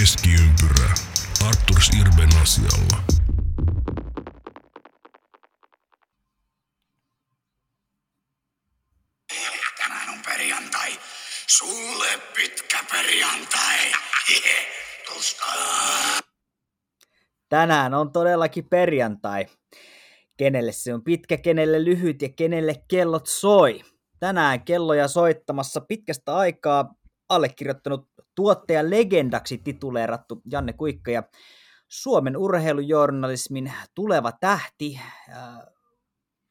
Keskiympyrä. Arturs Irben asialla. Tänään on perjantai. Sulle pitkä perjantai. Tänään on todellakin perjantai. Kenelle se on pitkä, kenelle lyhyt ja kenelle kellot soi. Tänään kelloja soittamassa pitkästä aikaa allekirjoittanut tuottajan legendaksi tituleerattu Janne Kuikka ja Suomen urheilujournalismin tuleva tähti, äh,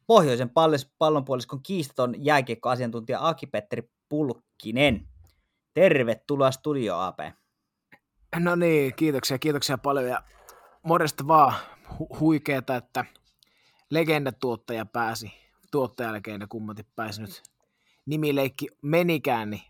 pohjoisen pallonpuoliskon kiistaton jääkiekkoasiantuntija Aki-Petteri Pulkkinen. Tervetuloa studio AP. No niin, kiitoksia, kiitoksia paljon ja morjesta vaan hu- huikeeta, että legendatuottaja pääsi, tuottajalegenda kummati pääsi nyt nimileikki menikään, niin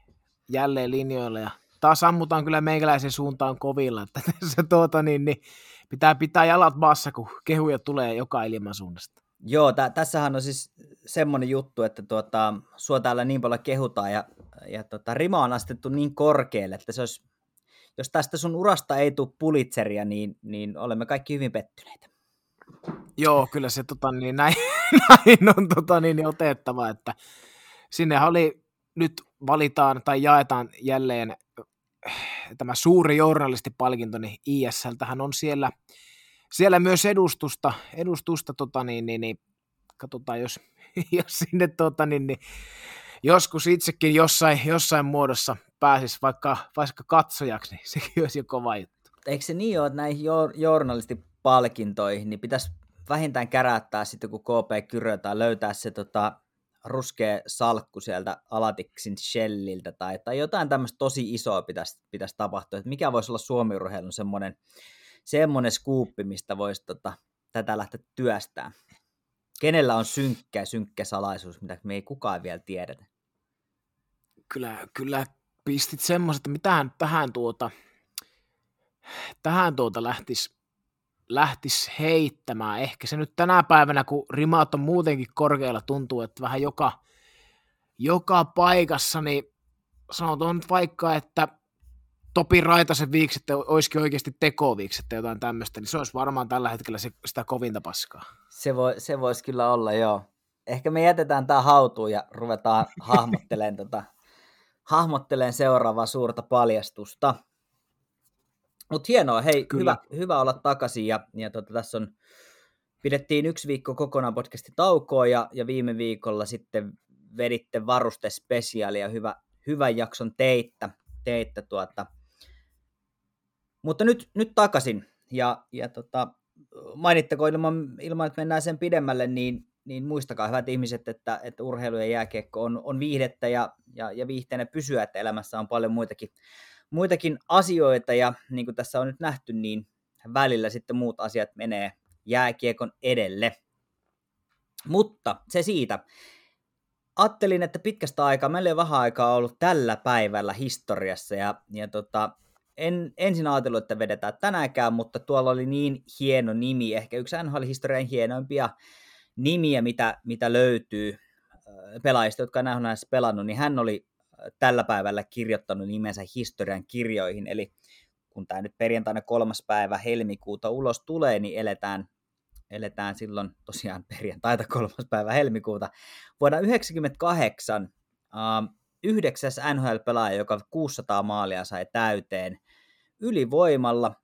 jälleen linjoilla ja taas ammutaan kyllä meikäläisen suuntaan kovilla, että se tuota niin, niin pitää pitää jalat maassa, kun kehuja tulee joka ilman suunnasta. Joo, tä- tässähän on siis semmoinen juttu, että tuota, sua täällä niin paljon kehutaan ja, ja tota, rima on astettu niin korkealle, että se olisi, jos tästä sun urasta ei tule pulitseria, niin, niin olemme kaikki hyvin pettyneitä. Joo, kyllä se tota, niin, näin, näin on tota, niin, otettava, että sinne oli nyt valitaan tai jaetaan jälleen tämä suuri journalistipalkinto, niin ISLtähän on siellä, siellä myös edustusta, edustusta tota, niin, niin, niin, katsotaan, jos, jos sinne tota, niin, niin, joskus itsekin jossain, jossain muodossa pääsisi vaikka, vaikka katsojaksi, niin sekin olisi jo kova juttu. Eikö se niin ole, että näihin journalistipalkintoihin niin pitäisi vähintään käräyttää sitten, kun KP Kyrö tai löytää se tota, ruskea salkku sieltä Alatiksin Shelliltä tai, tai jotain tämmöistä tosi isoa pitäisi, pitäisi tapahtua. Että mikä voisi olla Suomi-urheilun semmoinen, semmoinen skuuppi, mistä voisi tota, tätä lähteä työstään? Kenellä on synkkä, synkkä salaisuus, mitä me ei kukaan vielä tiedetä? Kyllä, kyllä pistit semmoiset, että mitähän tähän tuota, tähän tuota lähtisi lähtisi heittämään. Ehkä se nyt tänä päivänä, kun rimaat on muutenkin korkealla, tuntuu, että vähän joka, joka paikassa, niin sanotaan nyt vaikka, että Topi Raitasen viikset olisikin oikeasti tekoviikset tai jotain tämmöistä, niin se olisi varmaan tällä hetkellä se, sitä kovinta paskaa. Se, voi, se voisi kyllä olla, joo. Ehkä me jätetään tämä hautuun ja ruvetaan hahmottelemaan, tota, hahmottelemaan seuraavaa suurta paljastusta. Mutta hienoa, hei, hyvä, hyvä olla takaisin ja, ja tota, tässä on, pidettiin yksi viikko kokonaan podcasti taukoa ja, ja viime viikolla sitten veditte varustespesiaalia, hyvä, hyvän jakson teittä, teittä tuota. Mutta nyt, nyt takaisin ja, ja tota, mainittako ilman, ilman, että mennään sen pidemmälle, niin, niin muistakaa hyvät ihmiset, että, että urheilu ja jääkiekko on, on viihdettä ja, ja, ja viihteinen pysyä, että elämässä on paljon muitakin muitakin asioita ja niin kuin tässä on nyt nähty, niin välillä sitten muut asiat menee jääkiekon edelle. Mutta se siitä. Ajattelin, että pitkästä aikaa, meillä ei vähän aikaa ollut tällä päivällä historiassa ja, ja tota, en ensin ajatellut, että vedetään tänäänkään, mutta tuolla oli niin hieno nimi, ehkä yksi NHL-historian hienoimpia nimiä, mitä, mitä löytyy pelaajista, jotka on pelannut, niin hän oli tällä päivällä kirjoittanut nimensä historian kirjoihin, eli kun tämä nyt perjantaina kolmas päivä helmikuuta ulos tulee, niin eletään, eletään silloin tosiaan perjantaita kolmas päivä helmikuuta. Vuonna 1998 uh, yhdeksäs NHL-pelaaja, joka 600 maalia sai täyteen ylivoimalla,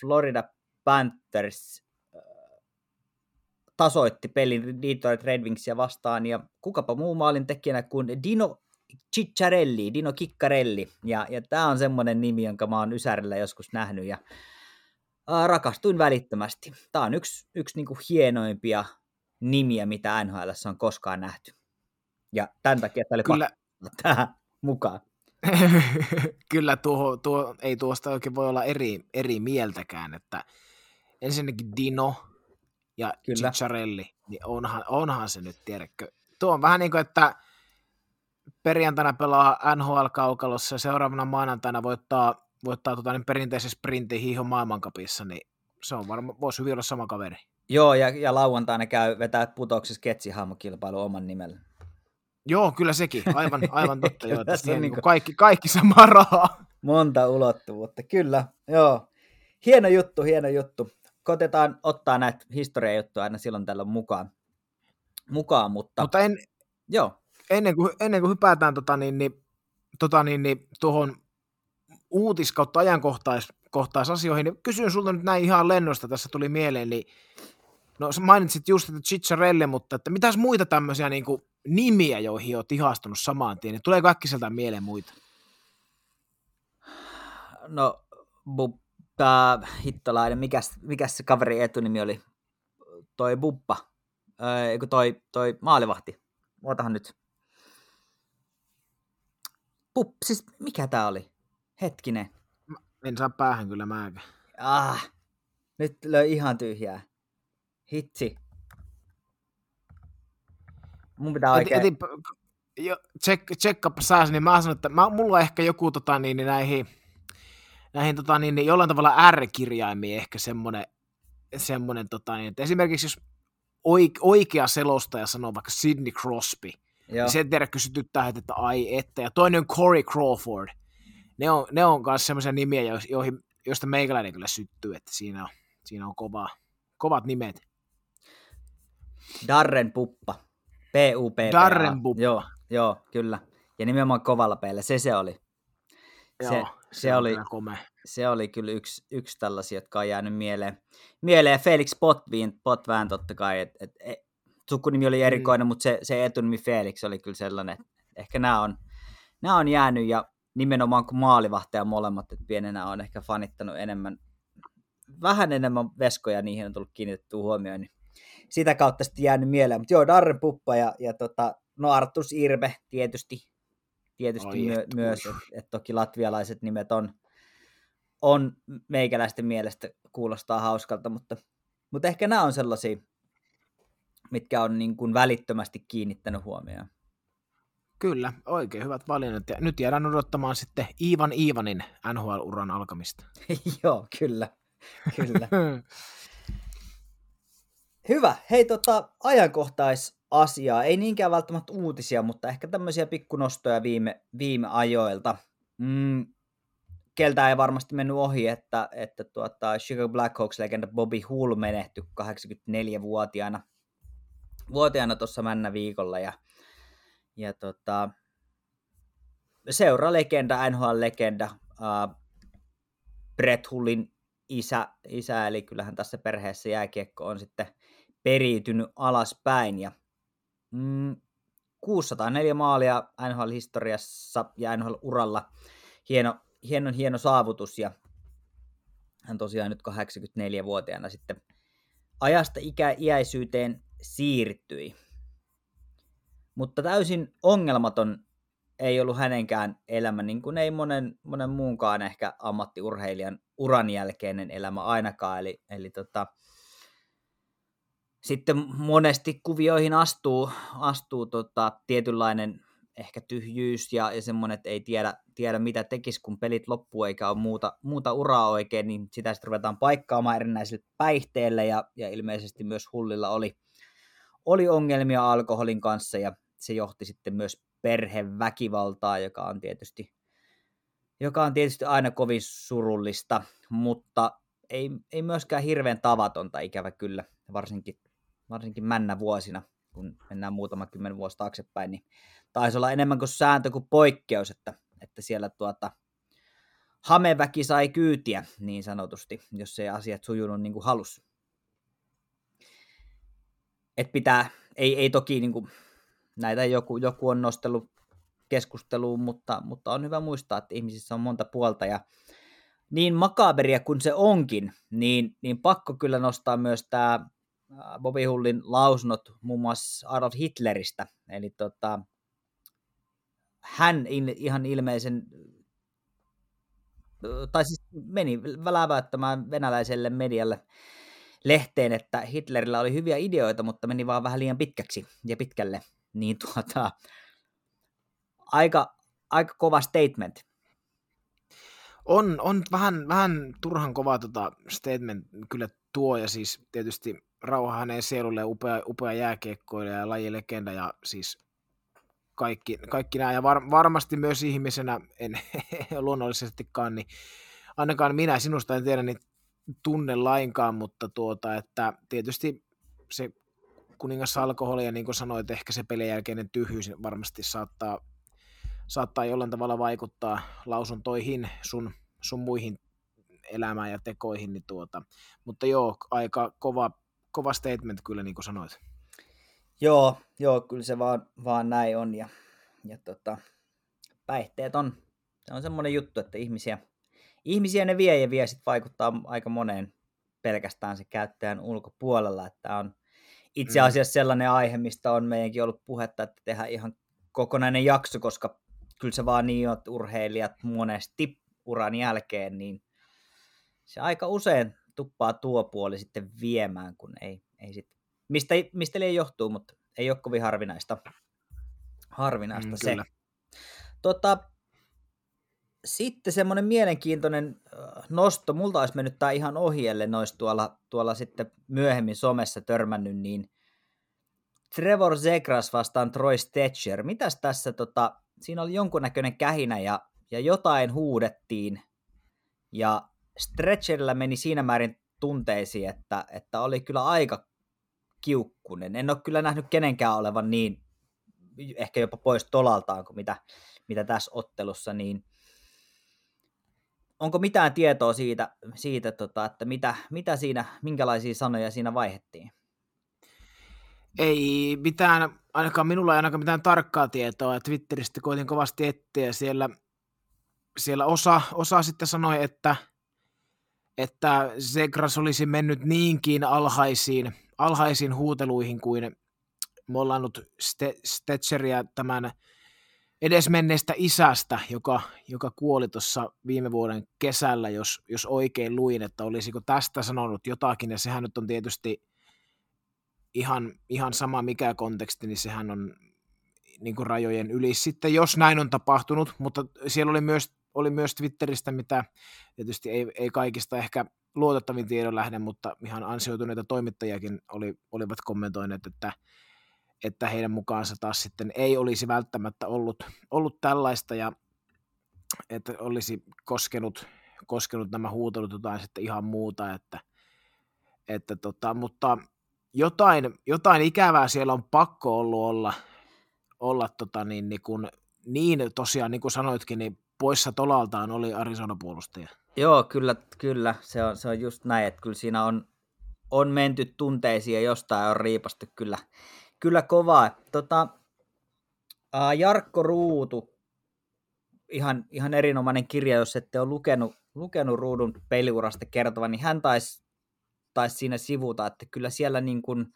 Florida Panthers tasoitti pelin Detroit Red Wingsia vastaan, ja kukapa muu maalin tekijänä kuin Dino Ciccarelli, Dino Kikkarelli, ja, ja tämä on semmoinen nimi, jonka mä oon Ysärillä joskus nähnyt, ja ää, rakastuin välittömästi. Tämä on yksi, yksi niinku hienoimpia nimiä, mitä NHL on koskaan nähty. Ja tämän takia tämä oli Kyllä. tähän mukaan. Kyllä tuo, tuo, ei tuosta oikein voi olla eri, eri mieltäkään, että ensinnäkin Dino ja Kyllä. Ciccarelli, niin onhan, onhan se nyt, tiedätkö, tuo on vähän niin kuin, että perjantaina pelaa NHL-kaukalossa ja seuraavana maanantaina voittaa, voittaa tota, niin perinteisen sprintin hiihon maailmankapissa, niin se on varmaan, voisi hyvin olla sama kaveri. Joo, ja, ja lauantaina käy vetää putouksessa ketsihahmokilpailu oman nimellä. Joo, kyllä sekin. Aivan, aivan totta. joo, tässä on niin kuin... kaikki, kaikki sama rahaa. monta ulottuvuutta. Kyllä, joo. Hieno juttu, hieno juttu. Koitetaan ottaa näitä historiajuttuja aina silloin tällöin mukaan. mukaan mutta, mutta en, joo. Ennen, kuin, ennen kuin hypätään tota, niin, niin, tota, niin, niin, tuohon uutis- kautta ajankohtaisasioihin, niin kysyn sulta nyt näin ihan lennosta, tässä tuli mieleen, niin no sä mainitsit just, että Chicharelle, mutta että mitäs muita tämmöisiä niin kuin, nimiä, joihin olet ihastunut samaan tien, niin tuleeko äkkiseltään mieleen muita? No, tää hittolainen, mikäs, mikäs se kaveri etunimi oli? Toi Buppa, eikö toi, toi maalivahti? Ootahan nyt. Pup, siis mikä tää oli? Hetkinen. En saa päähän kyllä määkä. Ah, nyt löi ihan tyhjää. Hitsi. Mun pitää oikein... Etin, jo, check, check up sääs, niin mä sanon, että mä, mulla on ehkä joku tota, niin, niin näihin, näihin tota, niin, niin, jollain tavalla R-kirjaimiin ehkä semmoinen, semmoinen tota, niin, että esimerkiksi jos oikea selostaja sanoo vaikka Sidney Crosby, Joo. sen tiedä kysytyttää, että ai että, ja toinen on Corey Crawford, ne on, ne on myös semmoisia nimiä, joihin, joista meikäläinen kyllä syttyy, että siinä on, siinä on kova, kovat nimet. Darren Puppa. p u p Darren Puppa. Joo, joo, kyllä. Ja nimenomaan kovalla peillä, se se oli. Se, joo, se, se, oli, kome. se oli kyllä yksi, yksi tällaisia, jotka on jäänyt mieleen. Mieleen Felix Potvin, Potvään totta kai, että et, et, sukunimi oli erikoinen, mm. mutta se, se etunimi Felix oli kyllä sellainen, että ehkä nämä on, nämä on jäänyt ja nimenomaan kuin maalivahtaja molemmat, että pienenä on ehkä fanittanut enemmän, vähän enemmän veskoja, niihin on tullut kiinnitetty huomioon, niin sitä kautta sitten jäänyt mieleen. Mutta joo, Darren Puppa ja, ja tota, no Artus Irbe tietysti, tietysti myö, myös, että et toki latvialaiset nimet on, on meikäläisten mielestä kuulostaa hauskalta, mutta, mutta ehkä nämä on sellaisia, mitkä on niin kuin välittömästi kiinnittänyt huomioon. Kyllä, oikein hyvät valinnat. Ja nyt jäädään odottamaan sitten Iivan Iivanin NHL-uran alkamista. Joo, kyllä. kyllä. Hyvä. Hei, tota, ajankohtaisasiaa. Ei niinkään välttämättä uutisia, mutta ehkä tämmöisiä pikkunostoja viime, viime ajoilta. Mm, keltä ei varmasti mennyt ohi, että, että tuota, Chicago Blackhawks-legenda Bobby Hull menehtyi 84-vuotiaana vuotiaana tuossa männä viikolla ja ja tota, seura-legenda, NHL-legenda, uh, Brett Hullin isä, isä, eli kyllähän tässä perheessä jääkiekko on sitten periytynyt alaspäin. Ja, mm, 604 maalia NHL-historiassa ja NHL-uralla. Hieno, hieno, hieno saavutus ja hän tosiaan nyt 84-vuotiaana sitten ajasta ikä, iäisyyteen siirtyi. Mutta täysin ongelmaton ei ollut hänenkään elämä, niin kuin ei monen, monen muunkaan ehkä ammattiurheilijan uran jälkeinen elämä ainakaan. Eli, eli tota, sitten monesti kuvioihin astuu, astuu tota, tietynlainen ehkä tyhjyys ja, ja semmoinen, että ei tiedä, tiedä mitä tekisi, kun pelit loppuu eikä ole muuta, muuta uraa oikein, niin sitä sitten ruvetaan paikkaamaan erinäisille päihteille ja, ja ilmeisesti myös Hullilla oli, oli ongelmia alkoholin kanssa ja se johti sitten myös perheväkivaltaa, joka on tietysti, joka on tietysti aina kovin surullista, mutta ei, ei myöskään hirveän tavatonta ikävä kyllä, varsinkin, varsinkin männä vuosina, kun mennään muutama kymmen vuosi taaksepäin, niin taisi olla enemmän kuin sääntö kuin poikkeus, että, että siellä tuota, hameväki sai kyytiä niin sanotusti, jos ei asiat sujunut niin kuin halus. Et pitää, ei, ei toki niin kuin, näitä joku, joku on nostellut keskusteluun, mutta, mutta on hyvä muistaa, että ihmisissä on monta puolta ja niin makaberia kuin se onkin, niin, niin pakko kyllä nostaa myös tämä Bobby Hullin lausunnot muun muassa Adolf Hitleristä, eli tota, hän in, ihan ilmeisen, tai siis meni läväyttämään venäläiselle medialle lehteen, että Hitlerillä oli hyviä ideoita, mutta meni vaan vähän liian pitkäksi ja pitkälle. Niin tuota, aika, aika kova statement. On, on vähän, vähän turhan kova tota statement kyllä tuo, ja siis tietysti rauha hänen sielulle upea, upea jääkiekkoilija ja lajilegenda, ja siis kaikki, kaikki nämä, ja var, varmasti myös ihmisenä, en luonnollisestikaan, niin ainakaan minä sinusta en tiedä niin tunne lainkaan, mutta tuota, että tietysti se kuningas alkoholi ja niin kuin sanoit, ehkä se pelin jälkeinen tyhjyys varmasti saattaa, saattaa jollain tavalla vaikuttaa lausuntoihin sun, sun muihin elämään ja tekoihin, niin tuota, mutta joo, aika kova, kova statement kyllä niin kuin sanoit. Joo, joo, kyllä se vaan, vaan näin on ja, ja tota, päihteet on, se on semmoinen juttu, että ihmisiä, ihmisiä ne vie ja vie sit vaikuttaa aika moneen pelkästään se käyttäjän ulkopuolella, että on itse mm. asiassa sellainen aihe, mistä on meidänkin ollut puhetta, että tehdään ihan kokonainen jakso, koska kyllä se vaan niin on, että urheilijat monesti uran jälkeen, niin se aika usein tuppaa tuo puoli sitten viemään, kun ei, ei sit, mistä, mistä ei johtuu, mutta ei ole kovin harvinaista, harvinaista mm, se. Kyllä. Tota, sitten semmoinen mielenkiintoinen nosto, multa olisi mennyt tämä ihan ohi, ellei olisi tuolla, tuolla sitten myöhemmin somessa törmännyt, niin Trevor Zegras vastaan Troy Stetcher. Mitäs tässä, tota, siinä oli jonkunnäköinen kähinä ja, ja jotain huudettiin, ja Stretcherillä meni siinä määrin tunteisiin, että, että oli kyllä aika kiukkunen. En ole kyllä nähnyt kenenkään olevan niin ehkä jopa pois tolaltaan kuin mitä, mitä tässä ottelussa, niin onko mitään tietoa siitä, siitä tota, että mitä, mitä siinä, minkälaisia sanoja siinä vaihettiin? Ei mitään, ainakaan minulla ei ainakaan mitään tarkkaa tietoa. Twitteristä koitin kovasti etsiä siellä, siellä osa, osa sitten sanoi, että, että Zegras olisi mennyt niinkin alhaisiin, alhaisiin huuteluihin kuin mollannut Stetcheria tämän edesmenneestä isästä, joka, joka kuoli tuossa viime vuoden kesällä, jos, jos oikein luin, että olisiko tästä sanonut jotakin, ja sehän nyt on tietysti ihan, ihan sama mikä konteksti, niin sehän on niin kuin rajojen yli sitten, jos näin on tapahtunut, mutta siellä oli myös, oli myös Twitteristä, mitä tietysti ei, ei kaikista ehkä luotettavin tiedon lähde, mutta ihan ansioituneita toimittajakin oli, olivat kommentoineet, että että heidän mukaansa taas sitten ei olisi välttämättä ollut, ollut tällaista ja että olisi koskenut, koskenut nämä huutelut jotain sitten ihan muuta, että, että tota, mutta jotain, jotain ikävää siellä on pakko ollut olla, olla tota niin, niin, kun, niin tosiaan, niin kuin sanoitkin, niin poissa tolaltaan oli Arizona-puolustaja. Joo, kyllä, kyllä. Se, on, se on just näin, että kyllä siinä on, on menty tunteisiin ja jostain on riipastu kyllä, kyllä kovaa. Tota, ää, Jarkko Ruutu, ihan, ihan erinomainen kirja, jos ette ole lukenut, lukenut Ruudun peliurasta kertova, niin hän taisi tais siinä sivuta, että kyllä siellä niin kuin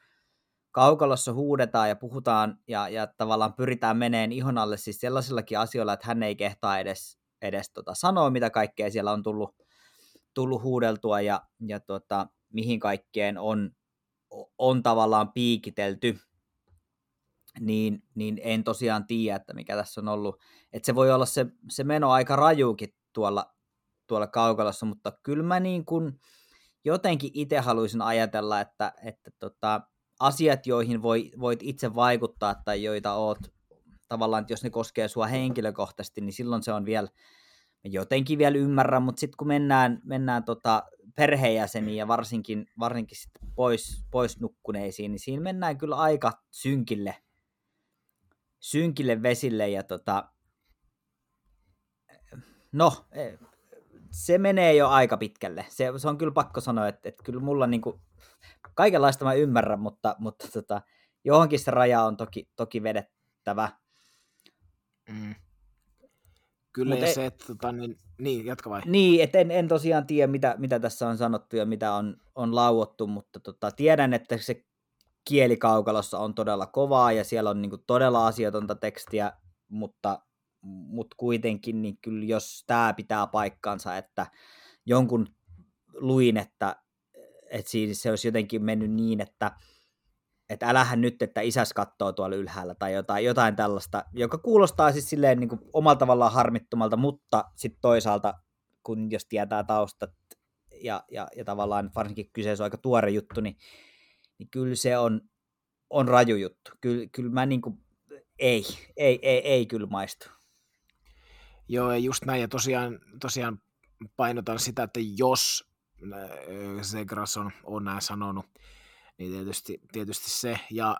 kaukalossa huudetaan ja puhutaan ja, ja tavallaan pyritään meneen ihon alle siis sellaisillakin asioilla, että hän ei kehtaa edes, edes tota sanoa, mitä kaikkea siellä on tullut, tullut huudeltua ja, ja tota, mihin kaikkeen on, on tavallaan piikitelty niin, niin en tosiaan tiedä, että mikä tässä on ollut. Että se voi olla se, se meno aika rajuukin tuolla, tuolla kaukalossa, mutta kyllä mä niin kuin jotenkin itse haluaisin ajatella, että, että tota, asiat, joihin voi, voit itse vaikuttaa tai joita oot tavallaan, että jos ne koskee sua henkilökohtaisesti, niin silloin se on vielä, jotenkin vielä ymmärrän, mutta sitten kun mennään, mennään tota perheenjäseniin ja varsinkin, varsinkin sit pois, pois nukkuneisiin, niin siinä mennään kyllä aika synkille synkille vesille ja tota, no, e, se menee jo aika pitkälle. Se, se on kyllä pakko sanoa, että, että kyllä mulla niinku, kaikenlaista mä ymmärrän, mutta, mutta tota, johonkin se raja on toki, toki vedettävä. Mm. Kyllä Mut ja ei, se, että tota, niin, niin, jatka vai? Niin, että en, en tosiaan tiedä, mitä, mitä tässä on sanottu ja mitä on, on lauottu, mutta tota, tiedän, että se kielikaukalossa on todella kovaa ja siellä on niin kuin todella asiatonta tekstiä, mutta, mutta kuitenkin niin kyllä jos tämä pitää paikkansa, että jonkun luin, että, että siis se olisi jotenkin mennyt niin, että, että älähän nyt, että isäs katsoo tuolla ylhäällä tai jotain, jotain tällaista, joka kuulostaa siis silleen niin kuin omalla tavallaan harmittomalta, mutta sitten toisaalta, kun jos tietää taustat ja, ja, ja tavallaan varsinkin kyseessä on aika tuore juttu, niin niin kyllä se on, on raju juttu. Kyllä, kyllä mä niin kuin, ei, ei, ei, ei kyllä maistu. Joo, ja just näin, ja tosiaan, tosiaan painotan sitä, että jos Segras on, on näin sanonut, niin tietysti, tietysti se, ja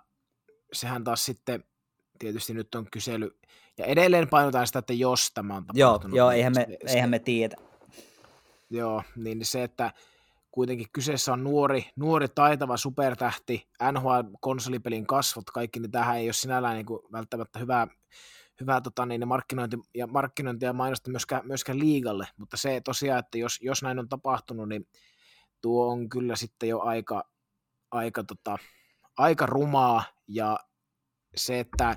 sehän taas sitten tietysti nyt on kysely, ja edelleen painotan sitä, että jos tämä on tapahtunut. Joo, joo niin eihän, me, se, eihän me tiedä. Joo, niin se, että kuitenkin kyseessä on nuori, nuori taitava supertähti, NHL-konsolipelin kasvot, kaikki, niin tähän ei ole sinällään niin kuin välttämättä hyvää, hyvää tota, niin, markkinointi, ja markkinointia ja mainosta myöskään, myöskään liigalle, mutta se tosiaan, että jos, jos näin on tapahtunut, niin tuo on kyllä sitten jo aika, aika, tota, aika rumaa, ja se, että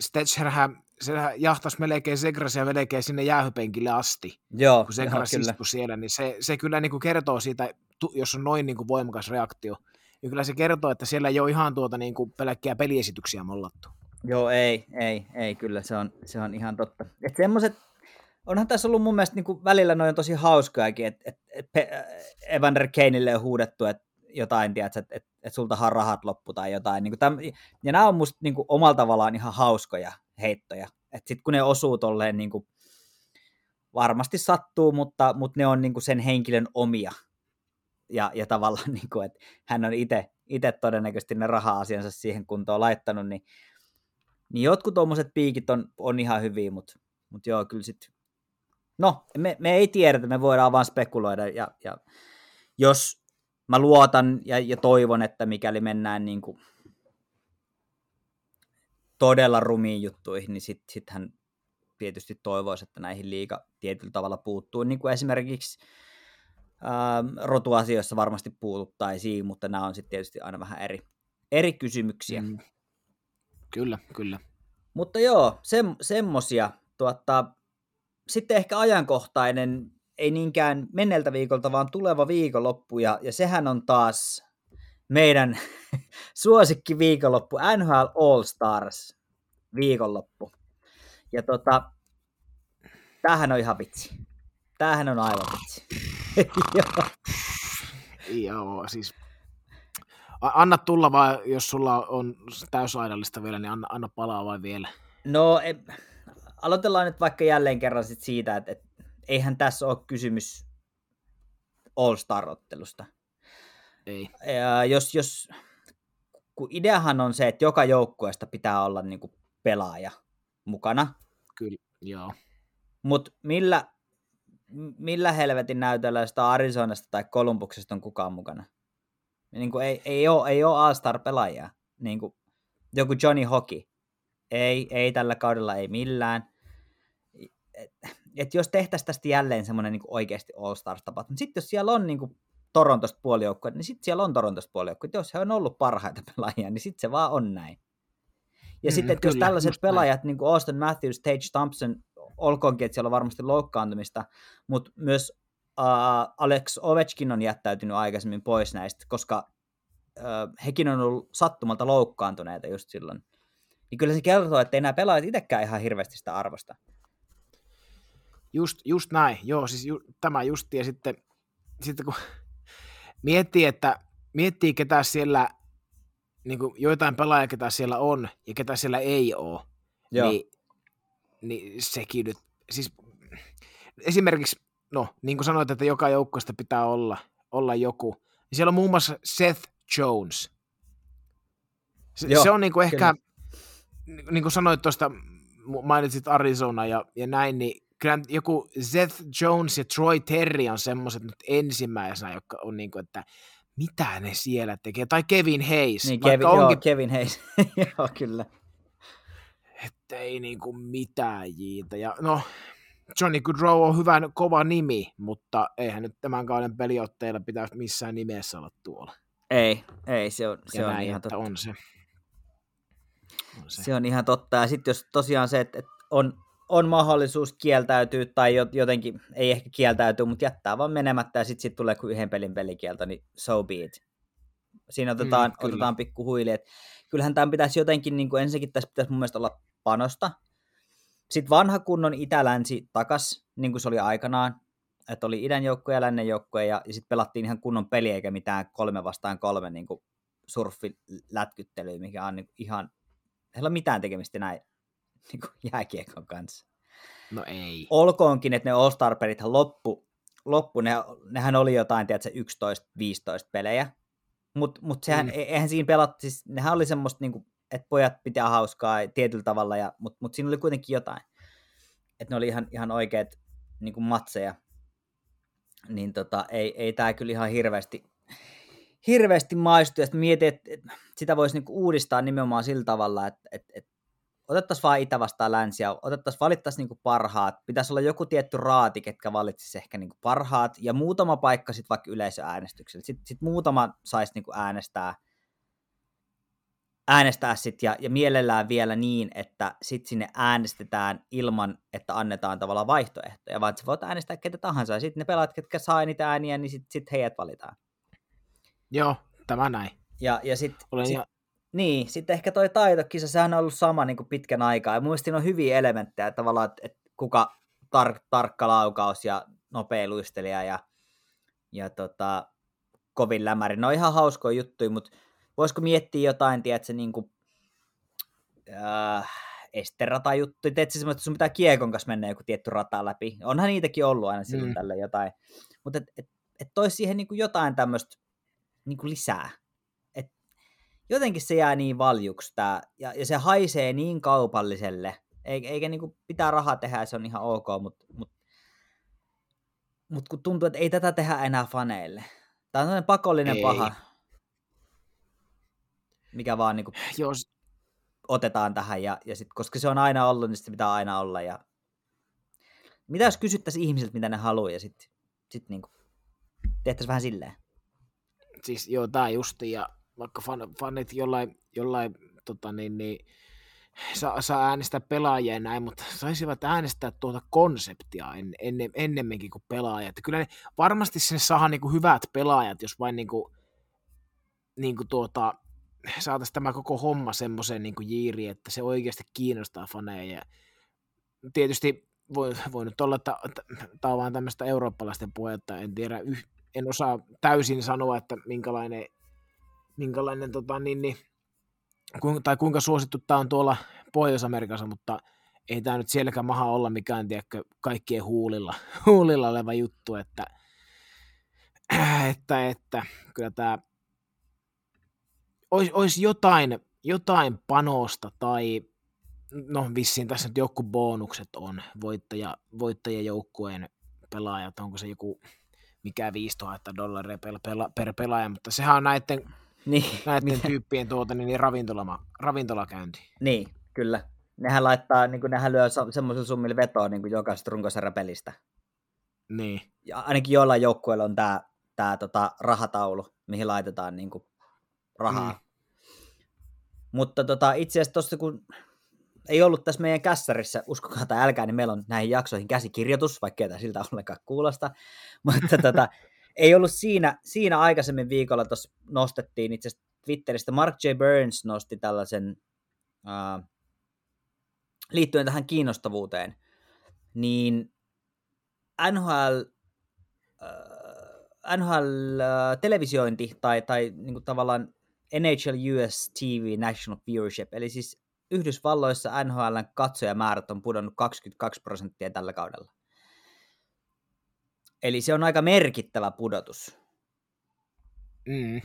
Stetcherhän se jahtasi melkein Segrasia melkein sinne jäähypenkille asti, Joo, kun Segras istui siellä, niin se, se kyllä niin kuin kertoo siitä, jos on noin niin kuin voimakas reaktio, niin kyllä se kertoo, että siellä ei ole ihan tuota niin kuin pelkkiä peliesityksiä mollattu. Joo, ei, ei, ei, kyllä se on, se on ihan totta. Että semmoiset, onhan tässä ollut mun mielestä niin kuin välillä noin tosi hauskoakin, että et, et, Evander Kaneille on huudettu, että jotain, tiedät, että et, et sultahan rahat loppu tai jotain. Niin kuin täm, ja nämä on musta niin kuin omalla tavallaan ihan hauskoja heittoja. Sitten kun ne osuu tolleen niin kuin, varmasti sattuu, mutta, mutta ne on niin kuin sen henkilön omia. Ja, ja tavallaan, niin kuin, että hän on itse todennäköisesti ne raha-asiansa siihen kuntoon laittanut, niin, niin jotkut tuommoiset piikit on, on ihan hyviä, mutta, mutta joo, kyllä sitten, no, me, me ei tiedetä, me voidaan vaan spekuloida, ja, ja jos mä luotan ja, ja toivon, että mikäli mennään niin kuin todella rumiin juttuihin, niin sitten sit hän tietysti toivoisi, että näihin liiga tietyllä tavalla puuttuu, niin kuin esimerkiksi ää, ähm, rotuasioissa varmasti puututtaisiin, mutta nämä on sitten tietysti aina vähän eri, eri kysymyksiä. Mm. Kyllä, kyllä. Mutta joo, se, semmosia. Tuota, sitten ehkä ajankohtainen, ei niinkään menneltä viikolta, vaan tuleva viikonloppu, ja, ja sehän on taas meidän suosikki viikonloppu, NHL All Stars viikonloppu. Ja tota, tämähän on ihan vitsi. Tämähän on aivan vitsi. Joo, siis anna tulla vaan, jos sulla on täysaidallista vielä, niin anna, anna palaa vai vielä. No, e, aloitellaan nyt vaikka jälleen kerran sit siitä, että et, eihän tässä ole kysymys All-Star-ottelusta. Ei. Ja jos, jos, kun ideahan on se, että joka joukkueesta pitää olla niin kuin pelaaja mukana. Kyllä, joo. Mutta millä, millä helvetin näytöllä sitä Arizonasta tai Kolumbuksesta on kukaan mukana? Niin kuin ei, ei ole, ei ole All-Star-pelaajia. Niin kuin joku Johnny Hockey. Ei, ei tällä kaudella, ei millään. Et, et jos tehtäisiin tästä jälleen semmoinen niin oikeasti All-Stars-tapahtuma, sitten jos siellä on niin kuin Torontosta puolijoukkoja, niin sitten siellä on Torontosta puolijoukkoja. Jos he on ollut parhaita pelaajia, niin sitten se vaan on näin. Ja mm, sitten, että jos tällaiset pelaajat, näin. niin kuin Austin Matthews, Tage Thompson, olkoonkin, että siellä on varmasti loukkaantumista, mutta myös uh, Alex Ovechkin on jättäytynyt aikaisemmin pois näistä, koska uh, hekin on ollut sattumalta loukkaantuneita just silloin. Niin kyllä se kertoo, että ei nämä pelaajat itsekään ihan hirveästi sitä arvosta. Just, just näin, joo, siis ju, tämä just, ja sitten, sitten kun miettii, että miettii ketä siellä, niin kuin joitain pelaajia, ketä siellä on ja ketä siellä ei ole, Joo. Niin, niin sekin nyt, siis esimerkiksi, no niin kuin sanoit, että joka joukkoista pitää olla, olla joku, niin siellä on muun muassa Seth Jones. Se, Joo, se on niin kuin ehkä, niin kuin sanoit tuosta, mainitsit Arizona ja, ja näin, niin kyllä joku Seth Jones ja Troy Terry on semmoiset nyt ensimmäisenä, jotka on niin kuin, että mitä ne siellä tekee, tai Kevin Hayes. Niin, Kevin, onkin... joo, Kevin Hayes, joo, kyllä. Että ei niin kuin mitään jiitä. Ja no, Johnny Goodrow on hyvä, kova nimi, mutta eihän nyt tämän kauden peliotteilla pitäisi missään nimessä olla tuolla. Ei, ei, se on, se on näin, ihan totta. On se. on se. Se on ihan totta. Ja sitten jos tosiaan se, että on on mahdollisuus kieltäytyä tai jotenkin, ei ehkä kieltäytyä, mutta jättää vaan menemättä ja sitten sit tulee kuin yhden pelin pelikielto, niin so be it. Siinä otetaan, mm, otetaan pikku huili, että kyllähän tämän pitäisi jotenkin, niin kuin ensinnäkin tässä pitäisi mun mielestä olla panosta. Sitten vanha kunnon itä-länsi takas, niin kuin se oli aikanaan, että oli idän joukkoja ja lännen joukkoja ja, ja sitten pelattiin ihan kunnon peli eikä mitään kolme vastaan kolme niin kuin surfilätkyttelyä, mikä on niin ihan, ei ole mitään tekemistä näin niin kuin jääkiekon kanssa. No ei. Olkoonkin, että ne All-Star-pelithän loppu, loppu ne, nehän oli jotain, tiedätkö, 11-15 pelejä, mutta mut sehän, mm. eihän siinä pelattu, siis nehän oli semmoista, niin kuin, että pojat pitää hauskaa tietyllä tavalla, mutta mut siinä oli kuitenkin jotain. Että ne oli ihan, ihan oikeat niin kuin matseja. Niin tota, ei, ei tämä kyllä ihan hirveästi, hirveästi maistu. Ja mietin, että, että sitä voisi niin uudistaa nimenomaan sillä tavalla, että, että, että otettaisiin vaan itä vastaan länsiä, otettaisiin, valittaisiin niin parhaat, pitäisi olla joku tietty raati, ketkä valitsisi ehkä niin parhaat, ja muutama paikka sitten vaikka yleisöäänestyksellä. Sitten sit muutama saisi niin äänestää, äänestää sit ja, ja mielellään vielä niin, että sitten sinne äänestetään ilman, että annetaan tavallaan vaihtoehtoja, vaan että sä voit äänestää ketä tahansa, ja sitten ne pelaat, ketkä saa niitä ääniä, niin sitten sit heidät valitaan. Joo, tämä näin. Ja, ja sitten sit, ihan... Niin, sitten ehkä toi taitokisa, sehän on ollut sama niin kuin pitkän aikaa. Ja muistin on hyviä elementtejä tavallaan, että, että kuka tar- tarkka laukaus ja nopea luistelija ja, ja tota, kovin lämäri. Ne on ihan hauskoja juttuja, mutta voisiko miettiä jotain, tiedätkö, niin kuin, äh, esterata juttuja, teet semmoista, että sun pitää kiekon kanssa mennä joku tietty rata läpi. Onhan niitäkin ollut aina silloin mm. tällä jotain. Mutta et, et, et toisi siihen niin kuin jotain tämmöistä niin lisää jotenkin se jää niin valjuksi tää, ja, ja se haisee niin kaupalliselle, eikä, eikä niinku pitää rahaa tehdä, se on ihan ok, mutta mut, mut kun tuntuu, että ei tätä tehdä enää faneille. Tämä on sellainen pakollinen ei. paha, mikä vaan niinku Jos... otetaan tähän, ja, ja sit, koska se on aina ollut, niin se pitää aina olla. Ja... Mitä jos kysyttäisiin ihmisiltä, mitä ne haluaa, ja sitten sit niinku tehtäisiin vähän silleen? Siis joo, tämä justi, ja vaikka fan, fanit jollain, jollain tota niin, niin, saa, saa äänestää pelaajia ja näin, mutta saisivat äänestää tuota konseptia en, enne, ennemminkin kuin pelaajat. Kyllä ne, varmasti sinne saa niin kuin hyvät pelaajat, jos vain niin kuin, niin kuin tuota, saataisiin tämä koko homma semmoiseen niin jiiri, että se oikeasti kiinnostaa faneja. Ja tietysti voi, voi nyt olla, että tämä on vain tämmöistä eurooppalaisten puhetta, en tiedä, en osaa täysin sanoa, että minkälainen minkälainen tota, niin, niin, tai kuinka suosittu tämä on tuolla Pohjois-Amerikassa, mutta ei tämä nyt sielläkään maha olla mikään tiedäkö, kaikkien huulilla, huulilla oleva juttu, että, että, että kyllä tämä olisi, olisi jotain, jotain panosta tai no vissiin tässä nyt joku bonukset on voittaja, voittajajoukkueen pelaajat, onko se joku mikä 5000 dollaria per, per pelaaja, mutta sehän on näiden niin, näiden mitä? tyyppien tuota, niin, niin ravintolama, ravintolakäynti. Niin, kyllä. Nehän laittaa, niin kuin nehän lyö semmoisella summilla vetoa niin kuin jokaisesta runkosarjapelistä. Niin. Ja ainakin jollain joukkueella on tämä tää, tota, rahataulu, mihin laitetaan niin kuin, rahaa. Mm. Mutta tota, itse asiassa tuossa kun ei ollut tässä meidän kässärissä, uskokaa tai älkää, niin meillä on näihin jaksoihin käsikirjoitus, vaikka ei siltä ollenkaan kuulosta. Mutta tota, ei ollut siinä, siinä aikaisemmin viikolla, tuossa nostettiin itse asiassa Twitteristä, Mark J. Burns nosti tällaisen uh, liittyen tähän kiinnostavuuteen, niin NHL, uh, NHL uh, televisiointi tai, tai niin kuin tavallaan NHL US TV National Viewership, eli siis Yhdysvalloissa NHLn katsojamäärät on pudonnut 22 prosenttia tällä kaudella. Eli se on aika merkittävä pudotus. Mm.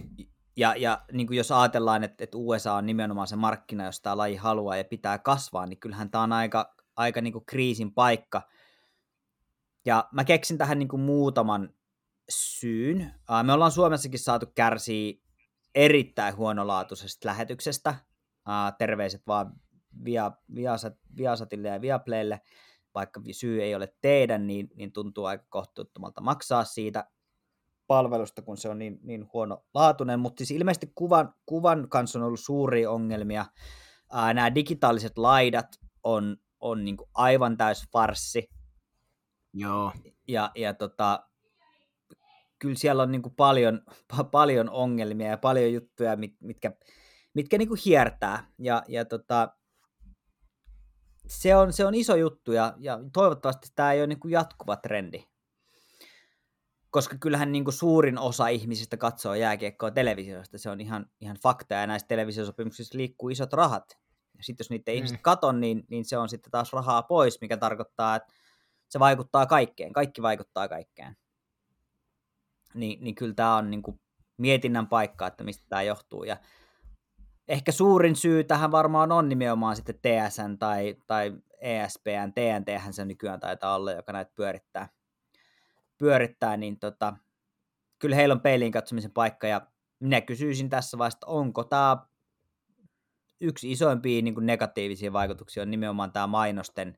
Ja, ja niin kuin jos ajatellaan, että, että USA on nimenomaan se markkina, jos tämä laji haluaa ja pitää kasvaa, niin kyllähän tämä on aika, aika niin kuin kriisin paikka. Ja mä keksin tähän niin kuin muutaman syyn. Me ollaan Suomessakin saatu kärsiä erittäin huonolaatuisesta lähetyksestä. Terveiset vaan via, Viasat, Viasatille ja Viaplaylle vaikka syy ei ole teidän, niin, niin tuntuu aika kohtuuttomalta maksaa siitä palvelusta, kun se on niin, niin huonolaatuinen, mutta siis ilmeisesti kuvan, kuvan kanssa on ollut suuria ongelmia. Ää, nämä digitaaliset laidat on, on niin kuin aivan täys farssi. Joo. Ja, ja tota, kyllä siellä on niin kuin paljon, pa- paljon ongelmia ja paljon juttuja, mitkä, mitkä niin kuin hiertää. Ja, ja tota, se on, se on iso juttu ja, ja toivottavasti tämä ei ole niin kuin jatkuva trendi. Koska kyllähän niin kuin suurin osa ihmisistä katsoo jääkiekkoa televisiosta, se on ihan, ihan fakta ja näissä televisiosopimuksissa liikkuu isot rahat. Sitten jos niitä ihmiset katon, niin, niin se on sitten taas rahaa pois, mikä tarkoittaa, että se vaikuttaa kaikkeen. Kaikki vaikuttaa kaikkeen. Niin, niin kyllä tämä on niin kuin mietinnän paikka, että mistä tämä johtuu. Ja ehkä suurin syy tähän varmaan on nimenomaan sitten TSN tai, tai ESPN, TNT se nykyään taitaa olla, joka näitä pyörittää, pyörittää niin tota, kyllä heillä on peiliin katsomisen paikka, ja minä kysyisin tässä vaiheessa, onko tämä yksi isoimpia niin negatiivisia vaikutuksia on nimenomaan tämä mainosten,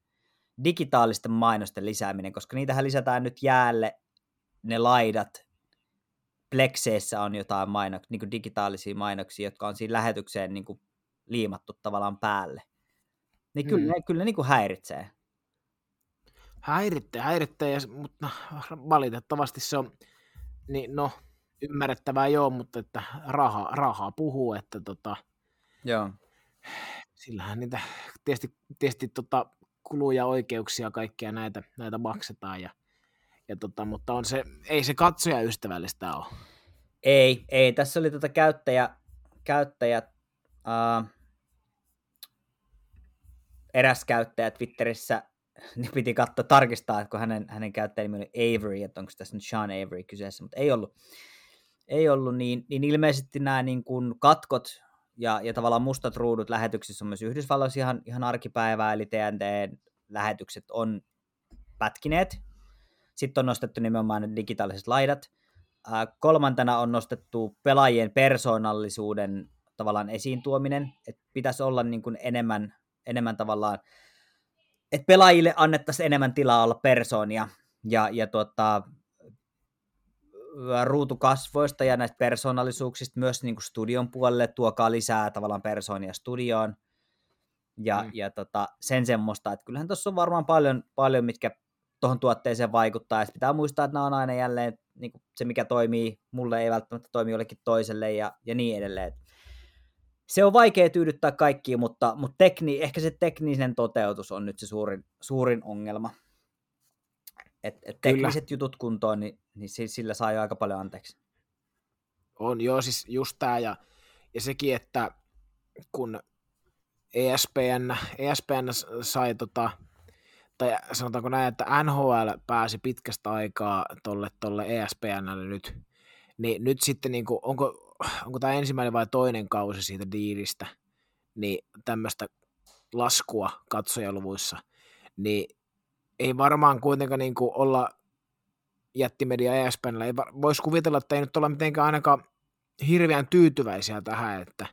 digitaalisten mainosten lisääminen, koska niitähän lisätään nyt jäälle ne laidat, Plexeissä on jotain mainok, niin kuin digitaalisia mainoksia, jotka on siinä lähetykseen niin kuin liimattu tavallaan päälle. Niin kyllä, mm. ne, kyllä ne niin kuin häiritsee. Häiritte, häiritte, mutta valitettavasti se on, niin no, ymmärrettävää joo, mutta että raha, rahaa puhuu, että tota, joo. sillähän niitä tietysti, tietysti tota, kuluja, oikeuksia, kaikkia näitä, näitä maksetaan, ja, ja tota, mutta on se, ei se katsoja ystävällistä ole. Ei, ei. Tässä oli tota käyttäjä, käyttäjä uh, eräs käyttäjä Twitterissä niin piti katsoa, tarkistaa, että kun hänen, hänen käyttäjänimi oli Avery, että onko tässä nyt Sean Avery kyseessä, mutta ei ollut. Ei ollut, niin, niin ilmeisesti nämä niin kuin katkot ja, ja tavallaan mustat ruudut lähetyksissä on myös Yhdysvalloissa ihan, ihan arkipäivää, eli TNT-lähetykset on pätkineet. Sitten on nostettu nimenomaan ne digitaaliset laidat. kolmantena on nostettu pelaajien persoonallisuuden tavallaan esiin tuominen, että pitäisi olla niin kuin enemmän, enemmän tavallaan että pelaajille annettaisiin enemmän tilaa olla persoonia ja, ja tuota, ruutukasvoista ja näistä persoonallisuuksista myös niin kuin studion puolelle tuokaa lisää tavallaan persoonia studioon ja, mm. ja tota, sen semmoista, että kyllähän tuossa on varmaan paljon, paljon mitkä tuohon tuotteeseen vaikuttaa, ja pitää muistaa, että nämä on aina jälleen niin kuin se, mikä toimii mulle, ei välttämättä toimi jollekin toiselle ja, ja niin edelleen se on vaikea tyydyttää kaikkia, mutta, mutta tekni, ehkä se tekninen toteutus on nyt se suurin, suurin ongelma. Et, et tekniset Kyllä. jutut kuntoon, niin, niin sillä saa jo aika paljon anteeksi. On, joo, siis just tämä ja, ja sekin, että kun ESPN, ESPN sai tota, tai sanotaanko näin, että NHL pääsi pitkästä aikaa tolle, tolle ESPNlle nyt, niin nyt sitten niin kuin, onko, onko tämä ensimmäinen vai toinen kausi siitä diilistä, niin tämmöistä laskua katsojaluvuissa, niin ei varmaan kuitenkaan niin kuin olla jättimedia ESPNllä. Ei voisi kuvitella, että ei nyt olla mitenkään ainakaan hirveän tyytyväisiä tähän, että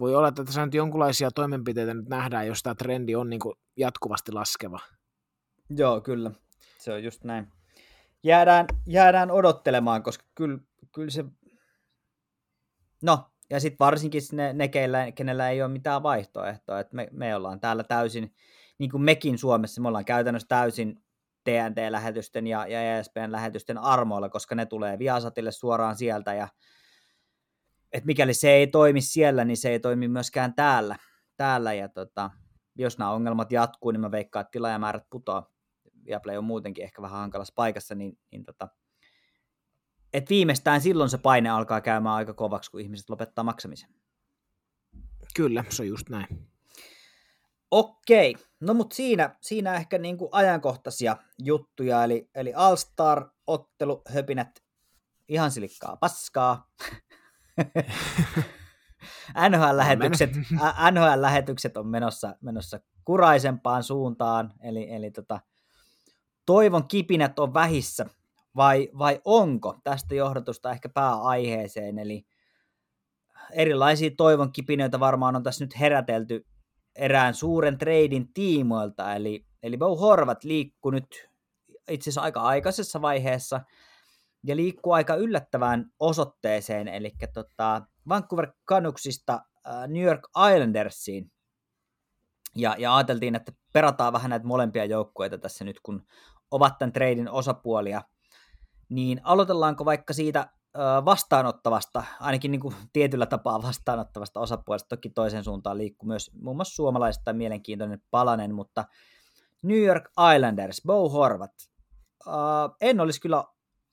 voi olla, että tässä nyt jonkinlaisia toimenpiteitä nyt nähdään, jos tämä trendi on niin kuin jatkuvasti laskeva. Joo, kyllä. Se on just näin. Jäädään, jäädään odottelemaan, koska kyllä, kyllä se No, ja sitten varsinkin ne, ne keillä, kenellä ei ole mitään vaihtoehtoa, että me, me ollaan täällä täysin, niin kuin mekin Suomessa, me ollaan käytännössä täysin TNT-lähetysten ja, ja ESPN-lähetysten armoilla, koska ne tulee Viasatille suoraan sieltä, ja että mikäli se ei toimi siellä, niin se ei toimi myöskään täällä, täällä ja tota, jos nämä ongelmat jatkuu, niin mä veikkaan, että tilaajamäärät putoaa. Viaplay on muutenkin ehkä vähän hankalassa paikassa, niin, niin tota, et viimeistään silloin se paine alkaa käymään aika kovaksi, kun ihmiset lopettaa maksamisen. Kyllä, se on just näin. Okei, no mutta siinä, siinä ehkä niin kuin ajankohtaisia juttuja, eli, eli All-Star-ottelu, höpinät, ihan silikkaa paskaa. NHL-lähetykset, NHL-lähetykset on menossa, menossa kuraisempaan suuntaan, eli, eli tota, toivon kipinät on vähissä vai, vai onko tästä johdatusta ehkä pääaiheeseen, eli erilaisia toivon kipinöitä varmaan on tässä nyt herätelty erään suuren treidin tiimoilta, eli, eli Bo Horvat liikkuu nyt itse asiassa aika aikaisessa vaiheessa ja liikkuu aika yllättävään osoitteeseen, eli tota Vancouver Canucksista äh, New York Islandersiin. Ja, ja ajateltiin, että perataan vähän näitä molempia joukkueita tässä nyt, kun ovat tämän treidin osapuolia niin aloitellaanko vaikka siitä vastaanottavasta, ainakin niin kuin tietyllä tapaa vastaanottavasta osapuolesta, toki toisen suuntaan liikkuu myös muun muassa suomalaisista mielenkiintoinen palanen, mutta New York Islanders, Bo Horvat, uh, en olisi kyllä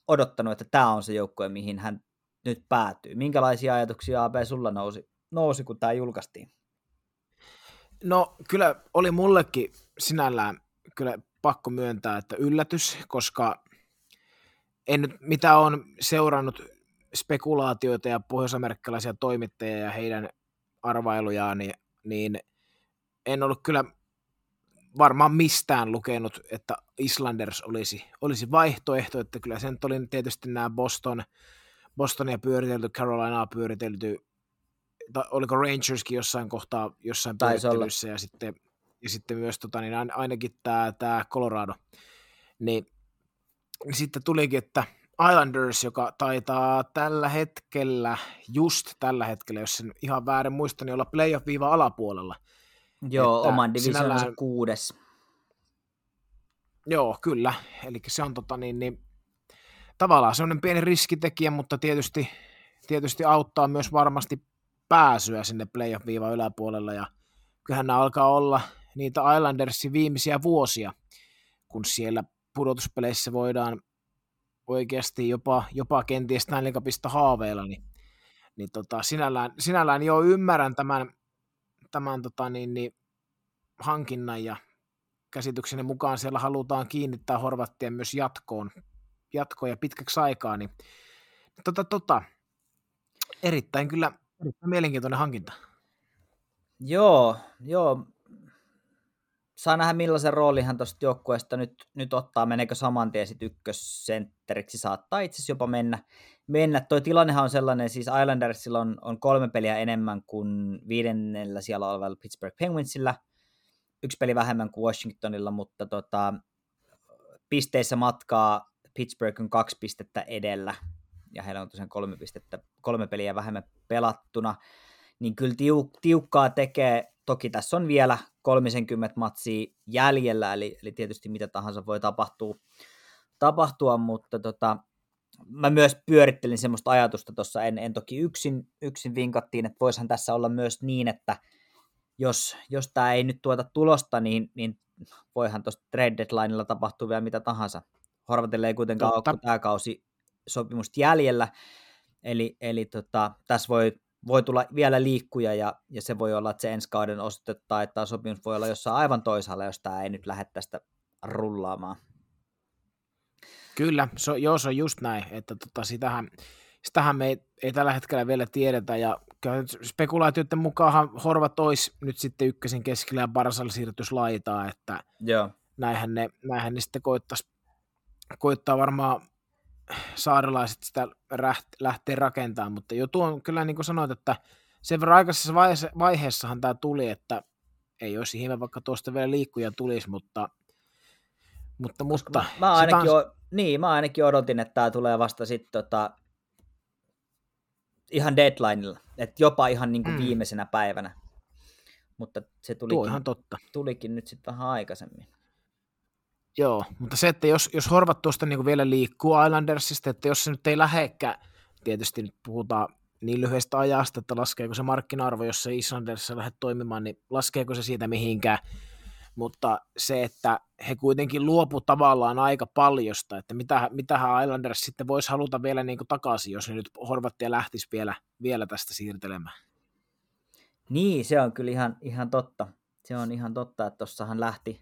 odottanut, että tämä on se joukkue, mihin hän nyt päätyy. Minkälaisia ajatuksia AB sulla nousi, nousi kun tämä julkaistiin? No kyllä oli mullekin sinällään kyllä pakko myöntää, että yllätys, koska en nyt mitä on seurannut spekulaatioita ja pohjoisamerikkalaisia toimittajia ja heidän arvailujaan, niin, niin en ollut kyllä varmaan mistään lukenut, että Islanders olisi, olisi vaihtoehto, että kyllä sen oli tietysti nämä Boston, Bostonia pyöritelty, Carolinaa pyöritelty, tai oliko Rangerskin jossain kohtaa jossain pyörittelyssä ja sitten, ja sitten myös tota, niin ainakin tämä, tämä Colorado. Niin, niin sitten tulikin, että Islanders, joka taitaa tällä hetkellä, just tällä hetkellä, jos sen ihan väärin muistan, niin olla playoff-viiva alapuolella. Joo, että oman divisionansa sinällään... kuudes. Joo, kyllä. Eli se on tota niin, niin tavallaan semmoinen pieni riskitekijä, mutta tietysti, tietysti auttaa myös varmasti pääsyä sinne playoff-viivan yläpuolella, ja kyllähän nämä alkaa olla niitä Islandersin viimeisiä vuosia, kun siellä pudotuspeleissä voidaan oikeasti jopa, jopa kenties Stanley Cupista haaveilla, niin, niin tota, sinällään, sinällään jo ymmärrän tämän, tämän tota, niin, niin, hankinnan ja käsitykseni mukaan siellä halutaan kiinnittää Horvattia myös jatkoon, jatkoon ja pitkäksi aikaa, niin tota, tota, erittäin kyllä erittäin mielenkiintoinen hankinta. Joo, joo. Saa nähdä millaisen roolin hän tuosta joukkueesta nyt, nyt ottaa, meneekö saman tien sitten ykkössentteriksi, saattaa itse asiassa jopa mennä. mennä. Toi tilannehan on sellainen, siis Islandersilla on, on kolme peliä enemmän kuin viidennellä siellä olevalla Pittsburgh Penguinsilla, yksi peli vähemmän kuin Washingtonilla, mutta tota, pisteissä matkaa Pittsburgh on kaksi pistettä edellä, ja heillä on tosiaan kolme, pistettä, kolme peliä vähemmän pelattuna, niin kyllä tiuk- tiukkaa tekee, toki tässä on vielä 30 matsia jäljellä, eli, eli tietysti mitä tahansa voi tapahtua, tapahtua mutta tota, mä myös pyörittelin semmoista ajatusta tuossa, en, en toki yksin, yksin vinkattiin, että voisihan tässä olla myös niin, että jos, jos tämä ei nyt tuota tulosta, niin, niin voihan tuosta trade deadlineilla tapahtua vielä mitä tahansa. Horvatille ei kuitenkaan Totta. ole tämä kausi sopimusta jäljellä, eli, eli tota, tässä voi, voi tulla vielä liikkuja ja, ja se voi olla, että se ensi kauden osoite tai että sopimus voi olla jossain aivan toisaalla, jos tämä ei nyt lähde tästä rullaamaan. Kyllä, so, joo, se on just näin, että tota, sitähän, sitähän me ei, ei tällä hetkellä vielä tiedetä, ja spekulaatioiden mukaan Horvat olisi nyt sitten ykkösen keskellä ja Barsal siirtys laitaa, että Joo. Näinhän, ne, näinhän ne sitten koittaisi, koittaa varmaan saarelaiset sitä lähtee rakentamaan, mutta jo tuon kyllä niin kuin sanoit, että sen verran aikaisessa vaiheessa, vaiheessahan tämä tuli, että ei olisi ihme, vaikka tuosta vielä liikkuja tulisi, mutta mutta, mutta mä, ainakin on... o, niin, mä ainakin odotin, että tämä tulee vasta sitten tota, ihan deadlineilla, että jopa ihan niin kuin mm. viimeisenä päivänä. Mutta se tulikin, ihan totta. tulikin nyt sitten vähän aikaisemmin. Joo, mutta se, että jos, jos Horvat tuosta niin vielä liikkuu Islandersista, että jos se nyt ei lähekään, tietysti nyt puhutaan niin lyhyestä ajasta, että laskeeko se markkina-arvo, jos se Islandersissa lähde toimimaan, niin laskeeko se siitä mihinkään, mutta se, että he kuitenkin luopu tavallaan aika paljosta, että mitä, mitähän Islanders sitten voisi haluta vielä niin kuin takaisin, jos ne nyt Horvattia lähtisi vielä, vielä tästä siirtelemään. Niin, se on kyllä ihan, ihan totta. Se on ihan totta, että tuossahan lähti,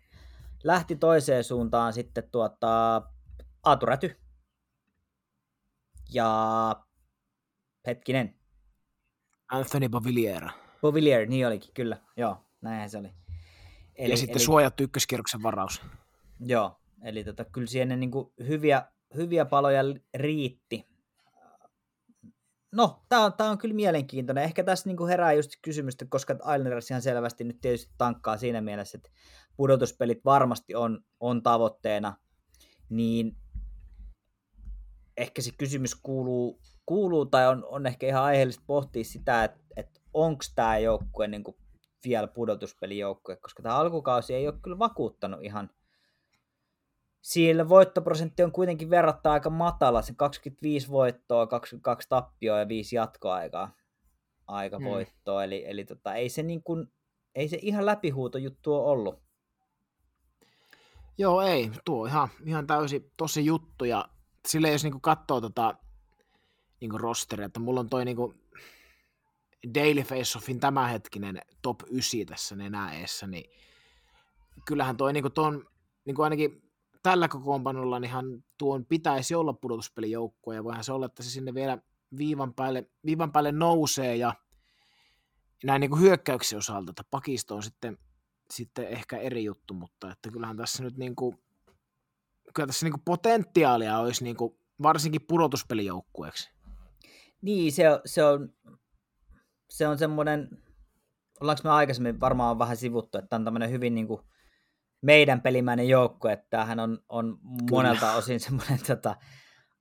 lähti toiseen suuntaan sitten tuota, Aatu Räty. Ja hetkinen. Anthony Bovillier. Bovillier, niin olikin, kyllä. Joo, näinhän se oli. Eli, ja sitten eli, suojattu ykköskierroksen varaus. Joo, eli tota, kyllä siinä niin kuin hyviä, hyviä paloja riitti. No, tämä on, tää on kyllä mielenkiintoinen. Ehkä tässä niin kuin herää just kysymystä, koska Islanders ihan selvästi nyt tietysti tankkaa siinä mielessä, että pudotuspelit varmasti on, on tavoitteena, niin ehkä se kysymys kuuluu, kuuluu tai on, on ehkä ihan aiheellista pohtia sitä, että, että onko tämä joukkue niin kuin vielä pudotuspelijoukkue, koska tämä alkukausi ei ole kyllä vakuuttanut ihan. Sillä voittoprosentti on kuitenkin verrattain aika matala, se 25 voittoa, 22 tappioa ja 5 jatkoaikaa aika voittoa, eli, eli tota, ei, se niin kuin, ei se ihan läpihuuto juttu ole ollut. Joo, ei, tuo ihan, ihan täysin tosi juttu, ja sille jos niinku katsoo tota, niinku rosteria, että mulla on toi niinku, Daily Face-Offin tämänhetkinen top 9 tässä nenäeessä, niin kyllähän toi niin tuon, niin ainakin tällä kokoonpanolla niin tuon pitäisi olla pudotuspelijoukkue, ja voihan se olla, että se sinne vielä viivan päälle, viivan päälle nousee, ja näin niin hyökkäyksen osalta, että pakisto on sitten, sitten ehkä eri juttu, mutta että kyllähän tässä nyt niin kuin, kyllä tässä niin kuin potentiaalia olisi niin kuin, varsinkin pudotuspelijoukkueeksi. Niin, se on, se on, se on semmoinen, ollaanko me aikaisemmin varmaan vähän sivuttu, että on tämmöinen hyvin niin kuin meidän pelimäinen joukko, että tämähän on, on monelta osin semmoinen tota,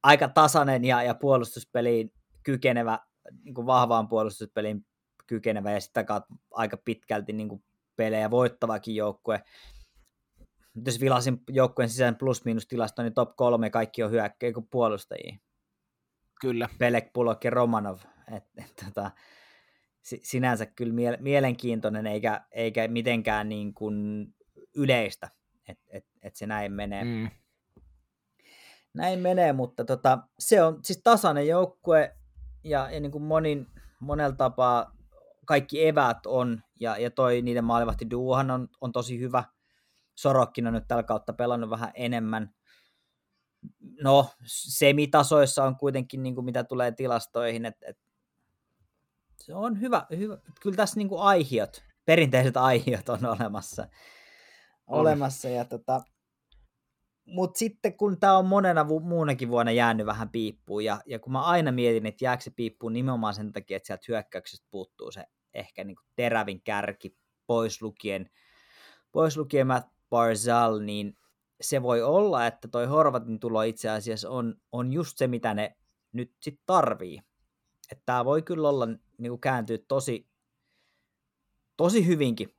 aika tasainen ja, ja puolustuspeliin kykenevä, niin kuin vahvaan puolustuspeliin kykenevä ja sitä kautta aika pitkälti niin kuin pelejä voittavakin joukkue. Jos vilasin joukkueen sisään plus-miinus tilasto, niin top kolme kaikki on hyökkäjä kuin puolustajia. Kyllä. Pelek, Pulok ja Romanov. Et, et, tota, sinänsä kyllä mielenkiintoinen eikä, eikä mitenkään niin kuin yleistä, että et, et se näin menee. Mm. Näin menee, mutta tota, se on siis tasainen joukkue ja, ja niin kuin monin, monella tapaa kaikki evät on, ja, ja toi niiden maalivahti duohan on, on tosi hyvä. Sorokkin on nyt tällä kautta pelannut vähän enemmän. No, semitasoissa on kuitenkin, niin kuin mitä tulee tilastoihin, että et, se on hyvä, hyvä. Kyllä tässä niin kuin aihiot, perinteiset aihiot on olemassa. On. olemassa ja tota, mutta sitten kun tämä on monena vu- muunakin vuonna jäänyt vähän piippuun, ja, ja kun mä aina mietin, että jääkö se piippuun nimenomaan sen takia, että sieltä hyökkäyksestä puuttuu se ehkä niin kuin terävin kärki, pois lukien, pois lukien Matt Barzal, niin se voi olla, että toi Horvatin tulo itse asiassa on, on just se, mitä ne nyt sitten tarvii. Että tämä voi kyllä olla niin kuin kääntyä tosi, tosi hyvinkin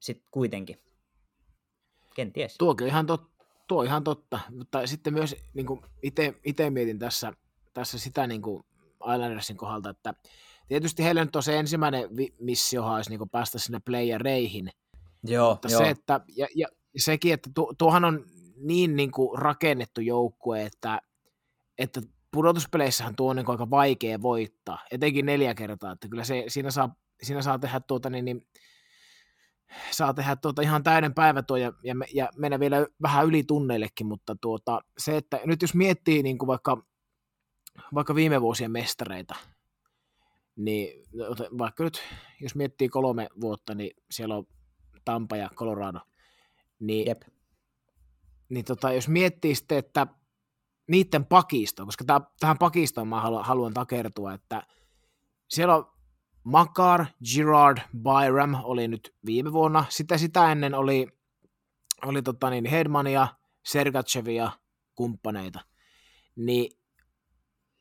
sitten kuitenkin. Kenties. Tuokin ihan totta tuo ihan totta, mutta sitten myös niin itse mietin tässä, tässä sitä niin kuin Islandersin kohdalta, että tietysti heillä nyt on se ensimmäinen missio olisi niin päästä sinne playereihin, Joo, mutta joo. se, että, ja, ja sekin, että tu, tuohan on niin, niin kuin rakennettu joukkue, että, että pudotuspeleissähän tuo on niin aika vaikea voittaa, etenkin neljä kertaa, että kyllä se, siinä, saa, siinä saa tehdä tuota niin, niin saa tehdä tuota ihan täyden päivä tuo ja, ja, ja mennä vielä vähän yli tunneillekin, mutta tuota, se, että nyt jos miettii niin kuin vaikka, vaikka viime vuosien mestareita, niin vaikka nyt jos miettii kolme vuotta, niin siellä on Tampa ja Colorado, niin, Jep. niin tota, jos miettii sitten, että niiden pakisto, koska täh, tähän pakistoon mä haluan, haluan takertua, että siellä on Makar, Girard, Byram oli nyt viime vuonna. Sitä sitä ennen oli, oli tota niin, Hedmania, Sergachevia, kumppaneita. Niin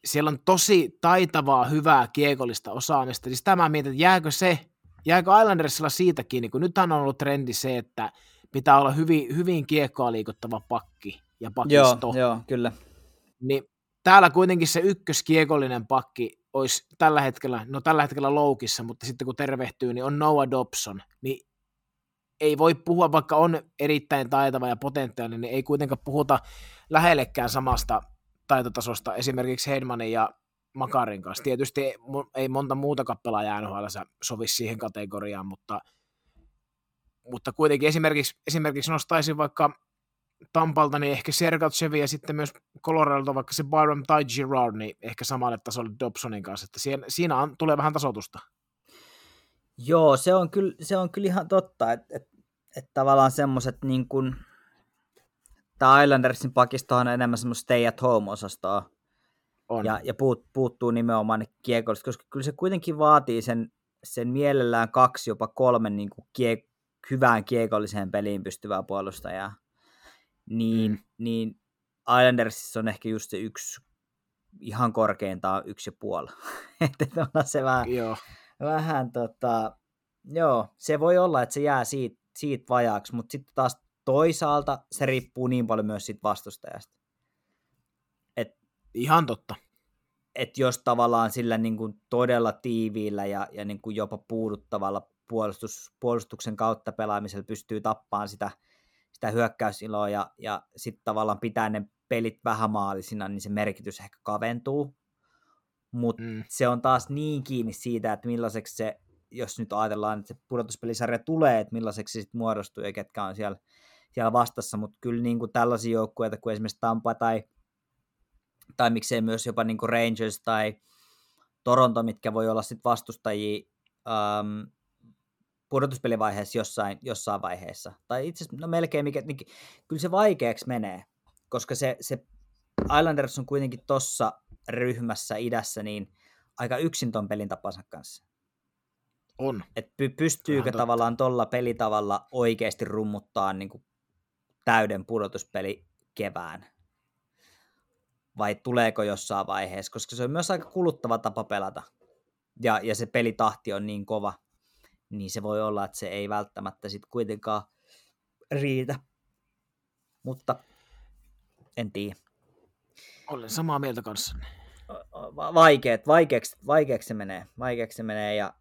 siellä on tosi taitavaa, hyvää kiekollista osaamista. Siis tämä mietin, että jääkö se, jääkö Islandersilla siitä kiinni, kun nythän on ollut trendi se, että pitää olla hyvin, hyvin kiekkoa liikuttava pakki ja pakisto. Joo, joo kyllä. Niin täällä kuitenkin se ykköskiekollinen pakki olisi tällä hetkellä, no tällä hetkellä loukissa, mutta sitten kun tervehtyy, niin on Noah Dobson, niin ei voi puhua, vaikka on erittäin taitava ja potentiaalinen, niin ei kuitenkaan puhuta lähellekään samasta taitotasosta esimerkiksi Heidmanin ja Makarin kanssa. Tietysti ei monta muuta kappelaa NHL sovi siihen kategoriaan, mutta, mutta kuitenkin esimerkiksi, esimerkiksi nostaisin vaikka Tampalta niin ehkä Sergatsevi ja sitten myös Coloradolta vaikka se Byron tai Girard, niin ehkä samalle tasolle Dobsonin kanssa, että siinä, siinä on, tulee vähän tasotusta. Joo, se on kyllä, se on kyllä ihan totta, että et, et tavallaan semmoiset niin kuin, tämä Islandersin pakisto on enemmän semmoista stay at home-osastoa, on. ja, ja puut, puuttuu nimenomaan ne kiekolliset, koska kyllä se kuitenkin vaatii sen, sen mielellään kaksi, jopa kolme niin kuin kie, hyvään kiekolliseen peliin pystyvää puolustajaa niin, mm. niin Islandersissa on ehkä just se yksi ihan korkeintaan yksi ja puoli. että on se vähän, joo. vähän tota, joo, se voi olla, että se jää siitä, siitä vajaaksi, mutta sitten taas toisaalta se riippuu niin paljon myös siitä vastustajasta. Et, ihan totta. Että jos tavallaan sillä niin kuin todella tiiviillä ja, ja niin kuin jopa puuduttavalla puolustus, puolustuksen kautta pelaamisella pystyy tappaan sitä – sitä hyökkäysiloa ja, ja sitten tavallaan pitää ne pelit vähän maalisina, niin se merkitys ehkä kaventuu. mutta mm. se on taas niin kiinni siitä, että millaiseksi se, jos nyt ajatellaan, että se pudotuspelisarja tulee, että millaiseksi se sitten muodostuu ja ketkä on siellä, siellä vastassa, mutta kyllä niin kuin tällaisia joukkueita kuin esimerkiksi Tampa tai, tai miksei myös jopa niin kuin Rangers tai Toronto, mitkä voi olla sitten vastustajia um, pudotuspelivaiheessa jossain, jossain vaiheessa. Tai itse asiassa, no melkein mikä, niin, kyllä se vaikeaksi menee, koska se, se Islanders on kuitenkin tossa ryhmässä idässä niin aika yksin ton pelin tapansa kanssa. On. Et py- pystyykö Vähän tavallaan tuolla pelitavalla oikeasti rummuttaa niin kuin täyden pudotuspeli kevään? Vai tuleeko jossain vaiheessa? Koska se on myös aika kuluttava tapa pelata. Ja, ja se pelitahti on niin kova, niin se voi olla, että se ei välttämättä sitten kuitenkaan riitä. Mutta en tiedä. Olen samaa mieltä kanssanne. Vaikeet, vaikeaksi, vaikeaksi se menee. Vaikeaksi se menee ja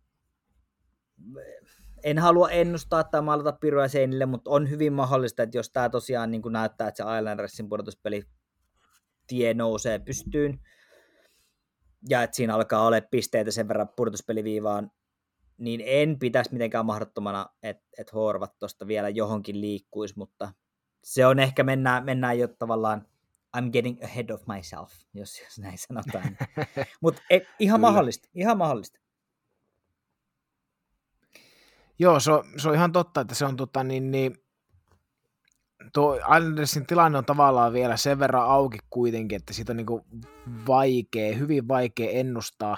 en halua ennustaa tai maalata piruja seinille, mutta on hyvin mahdollista, että jos tämä tosiaan niin kuin näyttää, että se Islandersin pudotuspeli tie nousee pystyyn, ja että siinä alkaa olla pisteitä sen verran pudotuspeliviivaan, niin en pitäisi mitenkään mahdottomana, että, että Horvat tuosta vielä johonkin liikkuisi, mutta se on ehkä, mennään, mennään jo tavallaan I'm getting ahead of myself, jos, jos näin sanotaan. Mutta e, ihan Kyllä. mahdollista, ihan mahdollista. Joo, se on, se on ihan totta, että se on tota, niin, niin, tuo Islandersin tilanne on tavallaan vielä sen verran auki kuitenkin, että siitä on niin vaikea, hyvin vaikea ennustaa,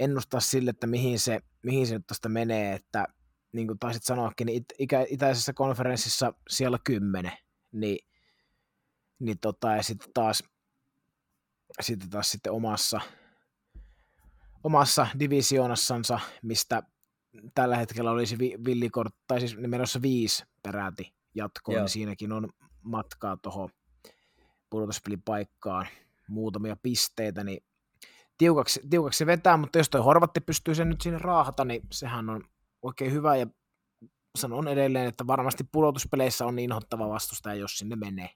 ennustaa sille, että mihin se, mihin se nyt tästä menee, että niin kuin taisit sanoakin, niin it, itäisessä konferenssissa siellä kymmenen, niin niin tota, ja sitten taas, sitten taas sitten omassa, omassa divisioonassansa, mistä tällä hetkellä olisi villikort, tai siis menossa viisi peräti jatkoon, niin siinäkin on matkaa tuohon pudotuspelipaikkaan muutamia pisteitä, niin tiukaksi, tiukaksi se vetää, mutta jos toi Horvatti pystyy sen nyt sinne raahata, niin sehän on oikein hyvä, ja sanon edelleen, että varmasti pudotuspeleissä on niin inhottava vastustaja, jos sinne menee.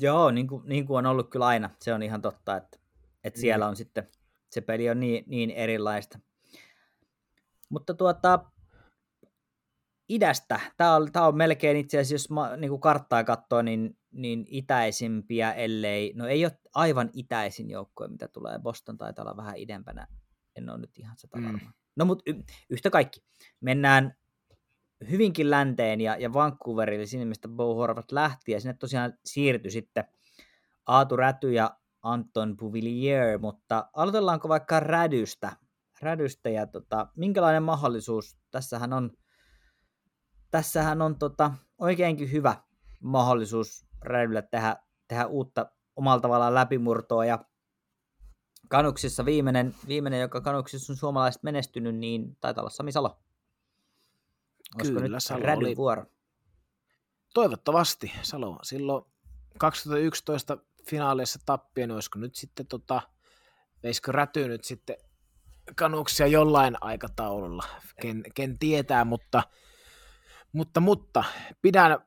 Joo, niin kuin, niin kuin on ollut kyllä aina. Se on ihan totta, että, että mm. siellä on sitten, se peli on niin, niin erilaista. Mutta tuota, idästä, tämä on, tämä on melkein itse asiassa, jos mä, niin kuin karttaa katsoo, niin, niin itäisimpiä, ellei, no ei ole aivan itäisin joukkoja, mitä tulee. Boston taitaa olla vähän idempänä, en ole nyt ihan sata mm. No mutta y- yhtä kaikki, mennään hyvinkin länteen ja, ja Vancouverille sinne, mistä Bo Horvat lähti, ja sinne tosiaan siirtyi sitten Aatu Räty ja Anton Puvillier, mutta aloitellaanko vaikka Rädystä, Rädystä ja tota, minkälainen mahdollisuus, tässähän on, tässähän on tota, oikeinkin hyvä mahdollisuus Rädylle tehdä, tehdä uutta omalla tavallaan läpimurtoa, ja Kanuksissa viimeinen, viimeinen joka Kanuksissa on suomalaiset menestynyt, niin taitaa olla Sami Salo. Olisiko Kyllä, nyt Salo oli... vuoro? Toivottavasti Salo. Silloin 2011 finaaleissa tappien, olisiko nyt sitten tota, veisikö räty nyt sitten kanuksia jollain aikataululla, ken, ken tietää, mutta, mutta, mutta pidän,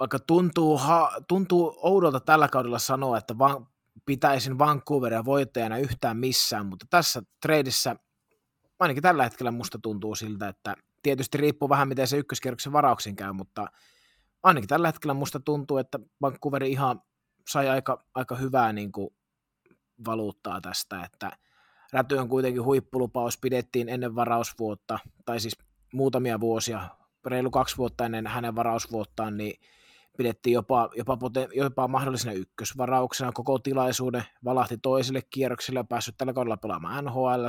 vaikka tuntuu, ha, tuntuu oudolta tällä kaudella sanoa, että van, pitäisin Vancouveria voittajana yhtään missään, mutta tässä treidissä ainakin tällä hetkellä musta tuntuu siltä, että tietysti riippuu vähän, miten se ykköskierroksen varauksen käy, mutta ainakin tällä hetkellä musta tuntuu, että Vancouver ihan sai aika, aika hyvää niin kuin valuuttaa tästä, että Räty on kuitenkin huippulupaus, pidettiin ennen varausvuotta, tai siis muutamia vuosia, reilu kaksi vuotta ennen hänen varausvuottaan, niin pidettiin jopa, jopa, poten, jopa mahdollisena ykkösvarauksena. Koko tilaisuuden, valahti toiselle kierrokselle ja päässyt tällä kaudella pelaamaan nhl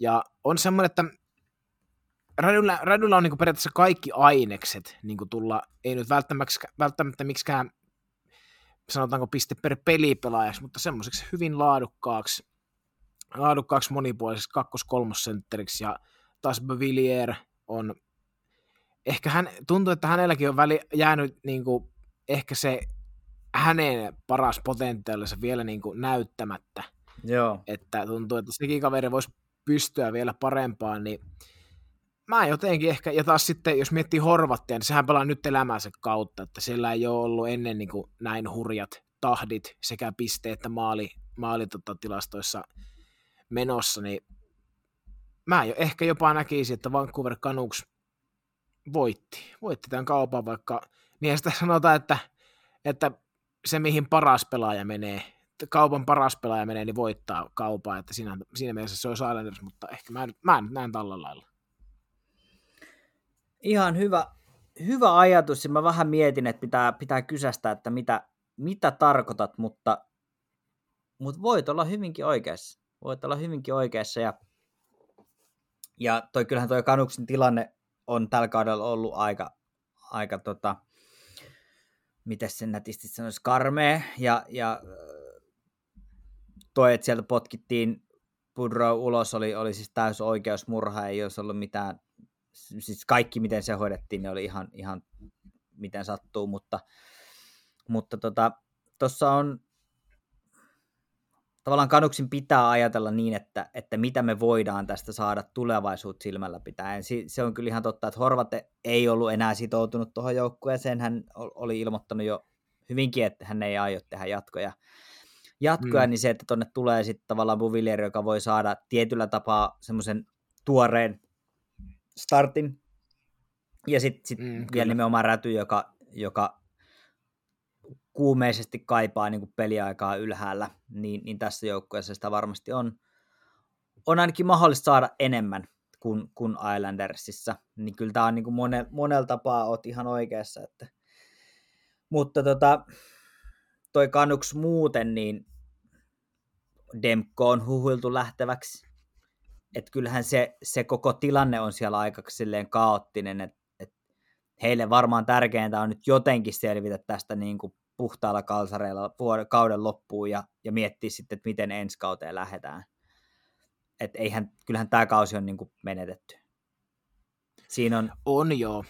Ja on semmoinen, että Radulla, Radulla on niin periaatteessa kaikki ainekset niin tulla, ei nyt välttämättä, välttämättä miksikään sanotaanko piste per pelipelaajaksi, mutta semmoiseksi hyvin laadukkaaksi, laadukkaaksi monipuoliseksi kakkos-kolmosentteriksi ja taas Bevillier on ehkä hän, tuntuu, että hänelläkin on väli, jäänyt niin kuin, ehkä se hänen paras potentiaalinsa vielä niin kuin, näyttämättä. Joo. Että tuntuu, että sekin kaveri voisi pystyä vielä parempaan, niin mä jotenkin ehkä, ja taas sitten jos miettii Horvattia, niin sehän pelaa nyt elämänsä kautta, että sillä ei ole ollut ennen niin kuin näin hurjat tahdit sekä piste- että maali, maalitilastoissa menossa, niin mä jo, ehkä jopa näkisin, että Vancouver Canucks voitti, voitti tämän kaupan, vaikka niin sitä sanotaan, että, että se mihin paras pelaaja menee, kaupan paras pelaaja menee, niin voittaa kaupaa, että siinä, siinä mielessä se olisi Islanders, mutta ehkä mä, mä näen tällä lailla. Ihan hyvä, hyvä ajatus, ja mä vähän mietin, että pitää, pitää kysästä, että mitä, mitä tarkoitat, mutta, mutta voit olla hyvinkin oikeassa. Voit olla hyvinkin oikeassa, ja, ja toi, kyllähän toi Kanuksin tilanne on tällä kaudella ollut aika, aika tota, miten sen nätisti sanoisi, karmea, ja, ja toi, että sieltä potkittiin Pudro ulos, oli, oli siis täys oikeusmurha, ei olisi ollut mitään, siis kaikki miten se hoidettiin, ne oli ihan, ihan miten sattuu, mutta mutta tota, on tavallaan kanuksin pitää ajatella niin, että, että mitä me voidaan tästä saada tulevaisuutta silmällä pitäen. Se on kyllä ihan totta, että Horvate ei ollut enää sitoutunut tuohon joukkueeseen. Hän oli ilmoittanut jo hyvinkin, että hän ei aio tehdä jatkoja. Jatkoja, mm. niin se, että tuonne tulee sitten tavallaan Buvillier, joka voi saada tietyllä tapaa semmoisen tuoreen startin. Ja sitten sit mm, vielä nimenomaan Räty, joka, joka kuumeisesti kaipaa niin kuin peliaikaa ylhäällä, niin, niin tässä joukkueessa sitä varmasti on, on ainakin mahdollista saada enemmän kuin, kuin Islandersissa. Niin kyllä tämä on niin kuin mone, monella tapaa oot ihan oikeassa. Että... Mutta tota, toi kanuks muuten, niin Demko on huhuiltu lähteväksi. Että kyllähän se, se koko tilanne on siellä aika silleen kaoottinen, että et heille varmaan tärkeintä on nyt jotenkin selvitä tästä niin kuin puhtaalla kalsareilla vuoden, kauden loppuun ja, ja miettiä sitten, että miten ensi kauteen lähdetään. Että eihän, kyllähän tämä kausi on niin kuin menetetty. Siinä on... On joo.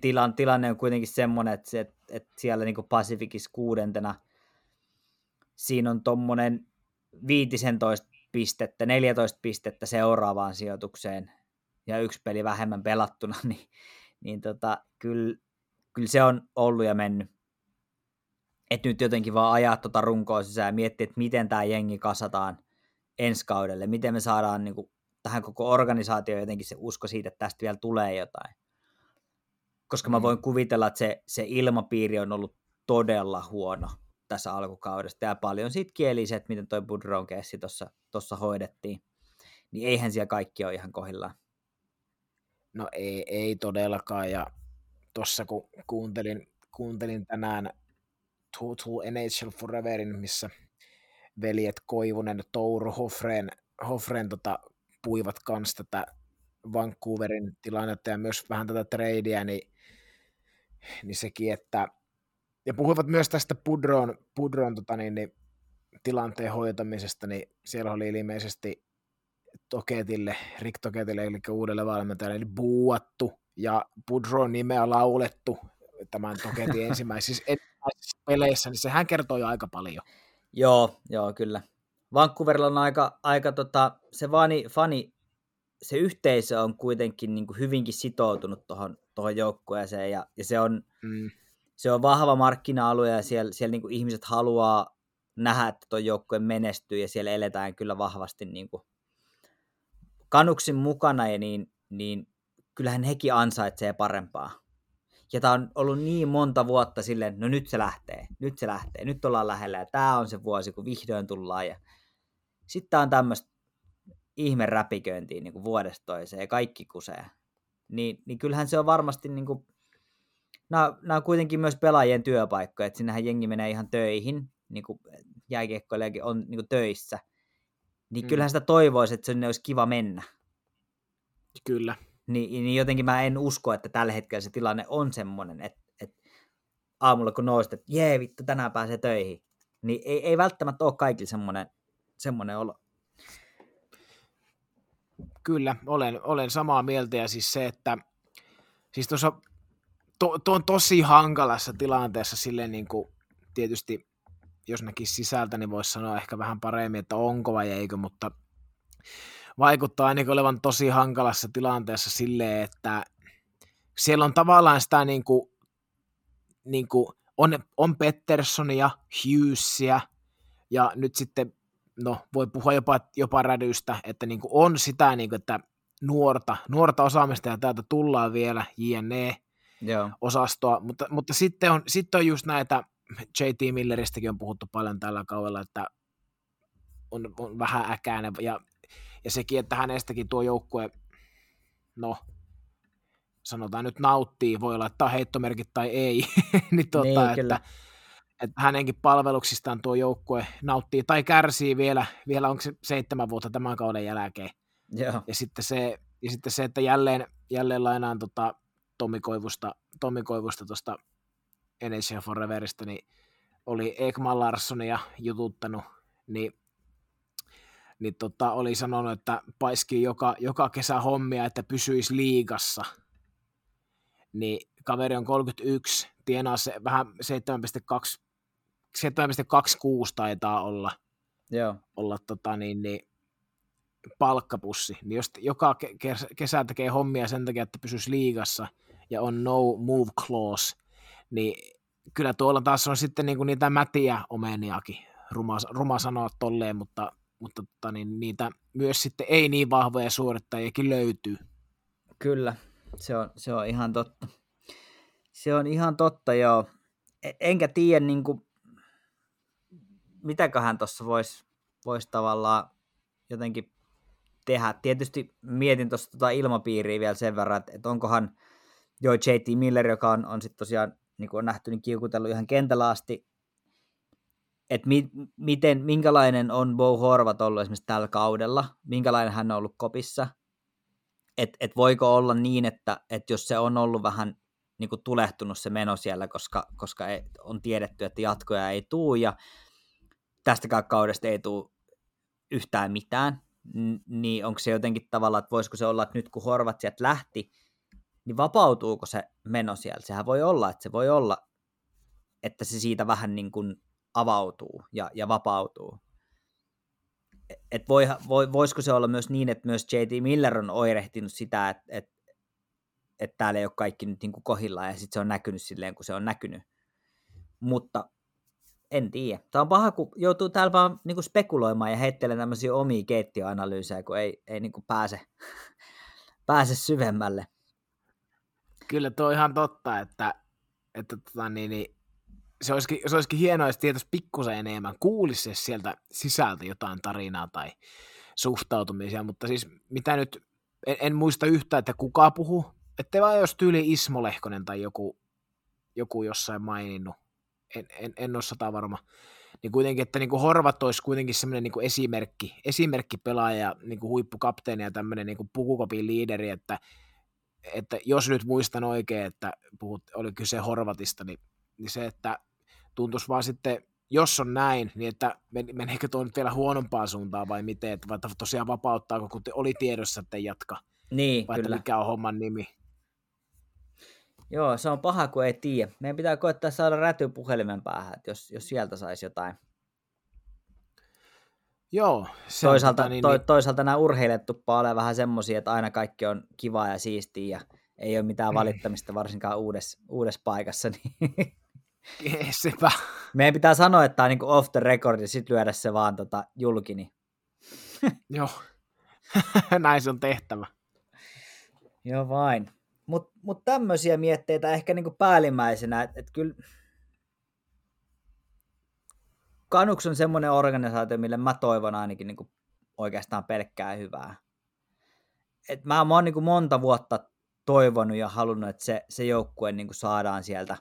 Tilan, tilanne on kuitenkin semmoinen, että, se, että, että siellä niin Pacificissa kuudentena siinä on tuommoinen 15 pistettä, 14 pistettä seuraavaan sijoitukseen ja yksi peli vähemmän pelattuna, niin, niin tota, kyllä, kyllä se on ollut ja mennyt että nyt jotenkin vaan ajaa tuota runkoa sisään ja miettiä, että miten tämä jengi kasataan ensi kaudelle, miten me saadaan niin kuin, tähän koko organisaatioon jotenkin se usko siitä, että tästä vielä tulee jotain. Koska mä mm. voin kuvitella, että se, se ilmapiiri on ollut todella huono tässä alkukaudesta ja paljon siitä kieli se, että miten toi Budron kessi tuossa hoidettiin. Niin eihän siellä kaikki ole ihan kohillaan. No ei, ei todellakaan ja tuossa kun kuuntelin, kuuntelin tänään to, to NHL Foreverin, missä veljet Koivunen Touru Hoffreen, Hoffreen tota, puivat kanssa tätä Vancouverin tilannetta ja myös vähän tätä tradea, niin, niin sekin, että ja puhuivat myös tästä Pudron, Pudron tota niin, niin, tilanteen hoitamisesta, niin siellä oli ilmeisesti Toketille, Rick Toketille, eli uudelle valmentajalle, eli buuattu ja Pudron nimeä laulettu tämän Toketin ensimmäisissä peleissä, niin sehän kertoo jo aika paljon. Joo, joo, kyllä. Vancouverilla on aika, aika tota, se vani, fani, se yhteisö on kuitenkin niin kuin hyvinkin sitoutunut tuohon tohon joukkueeseen ja, ja se, on, mm. se on vahva markkina-alue ja siellä, siellä niin kuin ihmiset haluaa nähdä, että tuo joukkue menestyy ja siellä eletään kyllä vahvasti niin kuin kanuksin mukana ja niin, niin kyllähän hekin ansaitsee parempaa. Ja tämä on ollut niin monta vuotta silleen, no nyt se lähtee, nyt se lähtee, nyt ollaan lähellä ja tämä on se vuosi, kun vihdoin tullaan. Ja sitten tämä on tämmöistä ihme räpiköintiä niin kuin vuodesta toiseen ja kaikki kusee. Niin, niin kyllähän se on varmasti, niin kuin, nämä, nämä on kuitenkin myös pelaajien työpaikkoja, että sinnehän jengi menee ihan töihin, niin kuin jääkiekkoilijakin on niin kuin töissä. Niin mm. kyllähän sitä toivoisi, että sinne olisi kiva mennä. Kyllä niin, niin jotenkin mä en usko, että tällä hetkellä se tilanne on semmoinen, että, että aamulla kun nousit, että jee vittu, tänään pääsee töihin, niin ei, ei välttämättä ole kaikille semmoinen, semmoinen olo. Kyllä, olen, olen samaa mieltä ja siis se, että siis tuossa to, to on tosi hankalassa tilanteessa silleen niin kuin, tietysti jos näkisi sisältä, niin voisi sanoa ehkä vähän paremmin, että onko vai eikö, mutta vaikuttaa ainakin olevan tosi hankalassa tilanteessa silleen, että siellä on tavallaan sitä niin kuin, niin kuin on, on Petterssonia, Hughesia ja nyt sitten no voi puhua jopa, jopa rädystä, että niin kuin on sitä, niin kuin, että nuorta, nuorta osaamista ja täältä tullaan vielä JNE, Joo. osastoa, mutta, mutta sitten, on, sitten on just näitä, JT Milleristäkin on puhuttu paljon tällä kaudella, että on, on vähän äkäinen ja, ja sekin, että hänestäkin tuo joukkue, no sanotaan nyt nauttii, voi laittaa heittomerkit tai ei, niin, tota, Niin, että, kyllä. että hänenkin palveluksistaan tuo joukkue nauttii tai kärsii vielä, vielä onko se seitsemän vuotta tämän kauden jälkeen. Joo. Ja sitten se, ja sitten se että jälleen, jälleen lainaan tota Tommi Koivusta, Tommi Koivusta tuosta Foreverista, niin oli Ekman Larssonia jututtanut, niin, niin tota, oli sanonut, että paiskii joka, joka kesä hommia, että pysyisi liigassa. Niin kaveri on 31, tienaa se vähän 7,2 7,26 taitaa olla, Joo. olla tota, niin, niin, palkkapussi, niin jos joka ke- kes- kesä tekee hommia sen takia, että pysyisi liigassa ja on no move clause, niin kyllä tuolla taas on sitten niinku niitä mätiä omeniakin, ruma, ruma sanoa tolleen, mutta, mutta tota, niin niitä myös sitten ei niin vahvoja suorittajiakin löytyy. Kyllä, se on, se on ihan totta. Se on ihan totta, joo. E- Enkä tiedä, niin kuin, mitäköhän tuossa voisi vois tavallaan jotenkin tehdä. Tietysti mietin tuossa tota ilmapiiriä vielä sen verran, että, että onkohan jo JT Miller, joka on, on sitten tosiaan, niin kuin on nähty, niin kiukutellut ihan kentällä asti, että mi, miten, minkälainen on Bo Horvat ollut esimerkiksi tällä kaudella, minkälainen hän on ollut kopissa, että et voiko olla niin, että et jos se on ollut vähän niin kuin tulehtunut se meno siellä, koska, koska ei, on tiedetty, että jatkoja ei tuu ja tästäkään kaudesta ei tule yhtään mitään, niin onko se jotenkin tavalla, että voisiko se olla, että nyt kun Horvat sieltä lähti, niin vapautuuko se meno siellä? Sehän voi olla, että se voi olla, että se siitä vähän niin kuin avautuu ja, ja vapautuu. Et voi, voi, voisiko se olla myös niin, että myös J.T. Miller on oirehtinut sitä, että, että, että täällä ei ole kaikki nyt niin kuin kohillaan ja sitten se on näkynyt silleen, kun se on näkynyt. Mutta en tiedä. Tämä on paha, kun joutuu täällä vaan niin kuin spekuloimaan ja heittelemään tämmöisiä omia keittiöanalyysejä, kun ei, ei niin kuin pääse, pääse syvemmälle. Kyllä tuo on ihan totta, että, että tota, niin, niin, se, olisikin, se olisikin hienoa, jos tietäisi pikkusen enemmän, kuulisi sieltä sisältä jotain tarinaa tai suhtautumisia, mutta siis mitä nyt, en, en muista yhtään, että kuka puhuu, ettei vaan jos tyyli Ismo Lehkonen tai joku, joku jossain maininnut, en, en, en ole sata varma, niin kuitenkin, että niin kuin Horvat olisi kuitenkin semmoinen niin esimerkki, esimerkki pelaaja, niin kuin huippukapteeni ja tämmöinen niin pukukopin liideri, että, että jos nyt muistan oikein, että puhut, oli kyse Horvatista, niin, niin se, että tuntuisi vaan sitten, jos on näin, niin että men, meneekö tuo nyt vielä huonompaan suuntaan vai miten, että vaikka tosiaan vapauttaako, kun oli tiedossa, että ei jatka, Niin, vai kyllä. mikä on homman nimi. Joo, se on paha, kun ei tiedä. Meidän pitää koettaa saada räty puhelimen päähän, että jos, jos sieltä saisi jotain. Joo, se Toisaalta, tota niin, to, niin, toisaalta nämä urheilijat tuppaa olemaan vähän semmoisia, että aina kaikki on kivaa ja siistiä ja ei ole mitään valittamista varsinkaan uudessa, uudessa paikassa. Niin sepä. meidän pitää sanoa, että tämä on niin off the record ja sitten lyödä se vaan tota julki. Niin. Joo, näin se on tehtävä. Joo vain. Mutta mut tämmöisiä mietteitä ehkä niinku päällimmäisenä, että et kyllä Kanuks on semmoinen organisaatio, mille mä toivon ainakin niinku oikeastaan pelkkää hyvää. Et mä, mä oon niinku monta vuotta toivonut ja halunnut, että se, se joukkue niinku saadaan sieltä,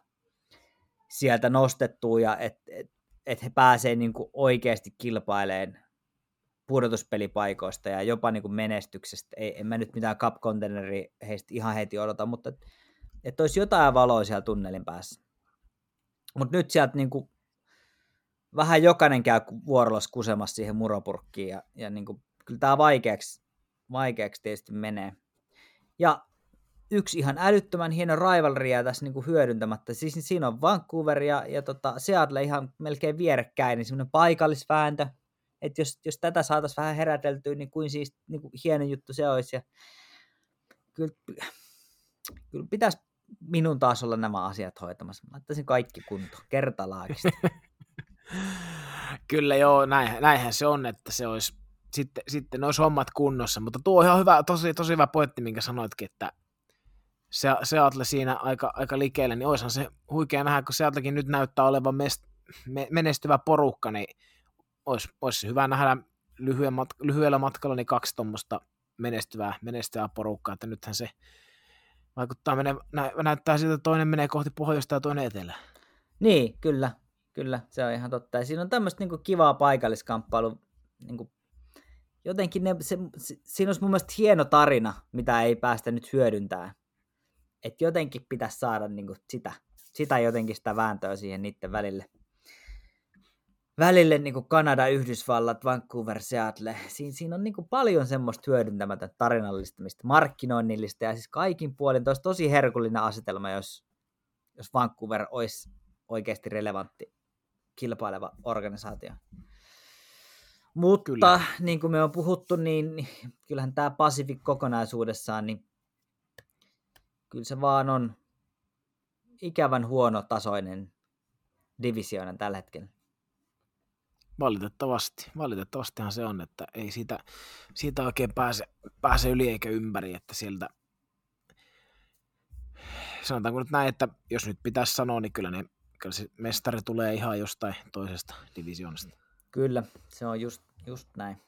sieltä nostettua ja että et, et he pääsee niinku oikeasti kilpailemaan pudotuspelipaikoista ja jopa niin kuin menestyksestä. Ei, en mä nyt mitään cup containeri heistä ihan heti odota, mutta että et olisi jotain valoa siellä tunnelin päässä. Mutta nyt sieltä niin kuin, vähän jokainen käy vuorolla kusemassa siihen muropurkkiin ja, ja niin kuin, kyllä tämä vaikeaksi, vaikeaksi tietysti menee. Ja yksi ihan älyttömän hieno rivalria tässä niin kuin hyödyntämättä. Siis siinä on Vancouver ja, ja tota Seattle ihan melkein vierekkäin, niin semmoinen paikallisvääntö, että jos, jos tätä saataisiin vähän heräteltyä, niin kuin siis niin kuin hieno juttu se olisi. Ja kyllä, kyllä pitäisi minun taas olla nämä asiat hoitamassa. Mä laittaisin kaikki kuntoon kertalaakista. Kyllä joo, näin, näinhän se on, että se olisi sitten, sitten olisi hommat kunnossa, mutta tuo on ihan hyvä, tosi, tosi hyvä pointti, minkä sanoitkin, että se, Seattle siinä aika, aika likeellä, niin olisihan se huikea nähdä, kun Seattlekin nyt näyttää olevan mest, me, menestyvä porukka, niin olisi, olisi hyvä nähdä lyhyen mat, lyhyellä matkalla niin kaksi tuommoista menestyvää, menestyvää porukkaa, että nythän se vaikuttaa, mene, nä, näyttää siltä, että toinen menee kohti pohjoista ja toinen etelä. Niin, kyllä, kyllä, se on ihan totta. Ja siinä on tämmöistä niin kivaa paikalliskamppailu, niin kuin, jotenkin ne, se, se, siinä olisi mun mielestä hieno tarina, mitä ei päästä nyt hyödyntämään. Että jotenkin pitäisi saada niin kuin, sitä, sitä jotenkin sitä vääntöä siihen niiden välille välille niin kuin Kanada, Yhdysvallat, Vancouver, Seattle. Siin, siinä on niin kuin paljon semmoista hyödyntämätön tarinallistamista, markkinoinnillista ja siis kaikin puolin olisi tosi herkullinen asetelma, jos, jos Vancouver olisi oikeasti relevantti kilpaileva organisaatio. Mutta Kyllä. niin kuin me on puhuttu, niin, niin kyllähän tämä Pacific kokonaisuudessaan, niin kyllä se vaan on ikävän huono tasoinen divisioona tällä hetkellä. Valitettavasti. Valitettavastihan se on, että ei siitä, siitä oikein pääse, pääse yli eikä ympäri, että sieltä sanotaanko nyt näin, että jos nyt pitäisi sanoa, niin kyllä, ne, kyllä se mestari tulee ihan jostain toisesta divisioonasta. Kyllä, se on just, just näin.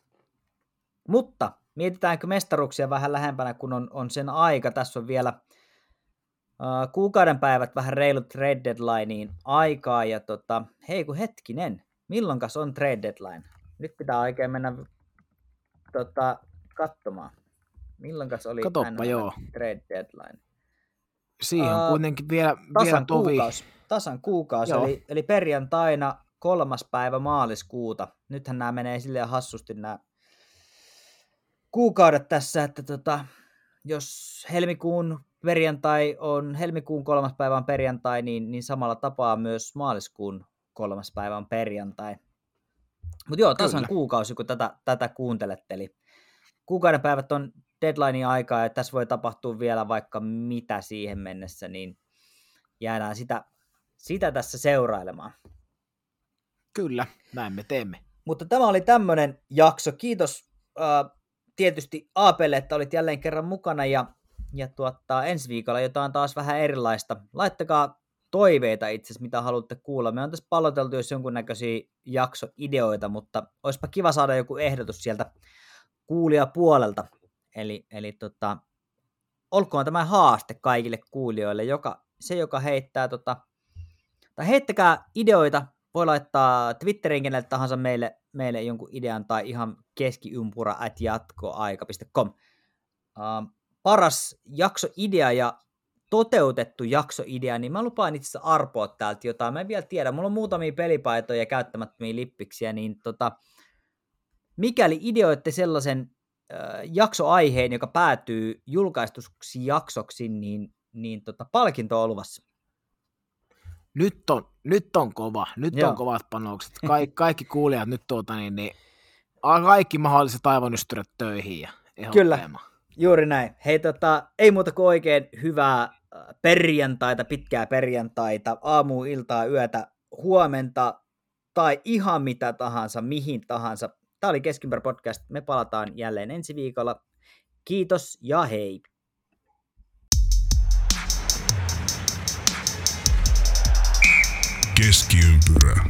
Mutta mietitäänkö mestaruuksia vähän lähempänä, kun on, on sen aika. Tässä on vielä uh, kuukauden päivät vähän reilut trade deadlineen aikaa. Ja tota, hei kun hetkinen, milloinkas on trade deadline? Nyt pitää oikein mennä tota, katsomaan. Milloinkas oli Katoppa, joo. trade deadline? Siihen on uh, kuitenkin vielä, tasan vielä tovi. Kuukausi, tasan kuukausi, eli, eli perjantaina kolmas päivä maaliskuuta. Nythän nämä menee silleen hassusti nämä kuukaudet tässä, että tota, jos helmikuun perjantai on, helmikuun kolmas päivä on perjantai, niin, niin samalla tapaa myös maaliskuun kolmas päivä on perjantai. Mutta joo, tasan Kyllä. kuukausi, kun tätä, tätä kuuntelette. Eli kuukauden päivät on deadline aikaa ja tässä voi tapahtua vielä vaikka mitä siihen mennessä, niin jäädään sitä, sitä tässä seurailemaan. Kyllä, näin me teemme. Mutta tämä oli tämmöinen jakso. Kiitos äh, tietysti Aapelle, että olit jälleen kerran mukana ja, ja tuottaa ensi viikolla jotain taas vähän erilaista. Laittakaa toiveita itse asiassa, mitä haluatte kuulla. Me on tässä palloteltu jos jonkunnäköisiä jaksoideoita, mutta olisipa kiva saada joku ehdotus sieltä kuulijapuolelta. Eli, eli tota, olkoon tämä haaste kaikille kuulijoille, joka, se joka heittää, tota, tai heittäkää ideoita, voi laittaa Twitteriin kenelle tahansa meille, meille jonkun idean tai ihan keskiympura at jatkoaika.com. Uh, paras jaksoidea ja toteutettu jaksoidea, niin mä lupaan itse asiassa arpoa täältä jotain. Mä en vielä tiedä, mulla on muutamia pelipaitoja ja käyttämättömiä lippiksiä, niin tota, mikäli ideoitte sellaisen äh, jaksoaiheen, joka päätyy julkaistuksi jaksoksi, niin, niin tota, palkinto on luvassa. Nyt on, nyt on kova, nyt Joo. on kovat panokset. Kaik, kaikki kuulijat nyt tuota, niin, niin, kaikki mahdolliset aivonystyrät töihin ja Kyllä, juuri näin. Hei, tota, ei muuta kuin oikein hyvää perjantaita, pitkää perjantaita, aamu, iltaa, yötä, huomenta tai ihan mitä tahansa, mihin tahansa. Tämä oli Keskimpär podcast. Me palataan jälleen ensi viikolla. Kiitos ja hei! Keskiympyrä.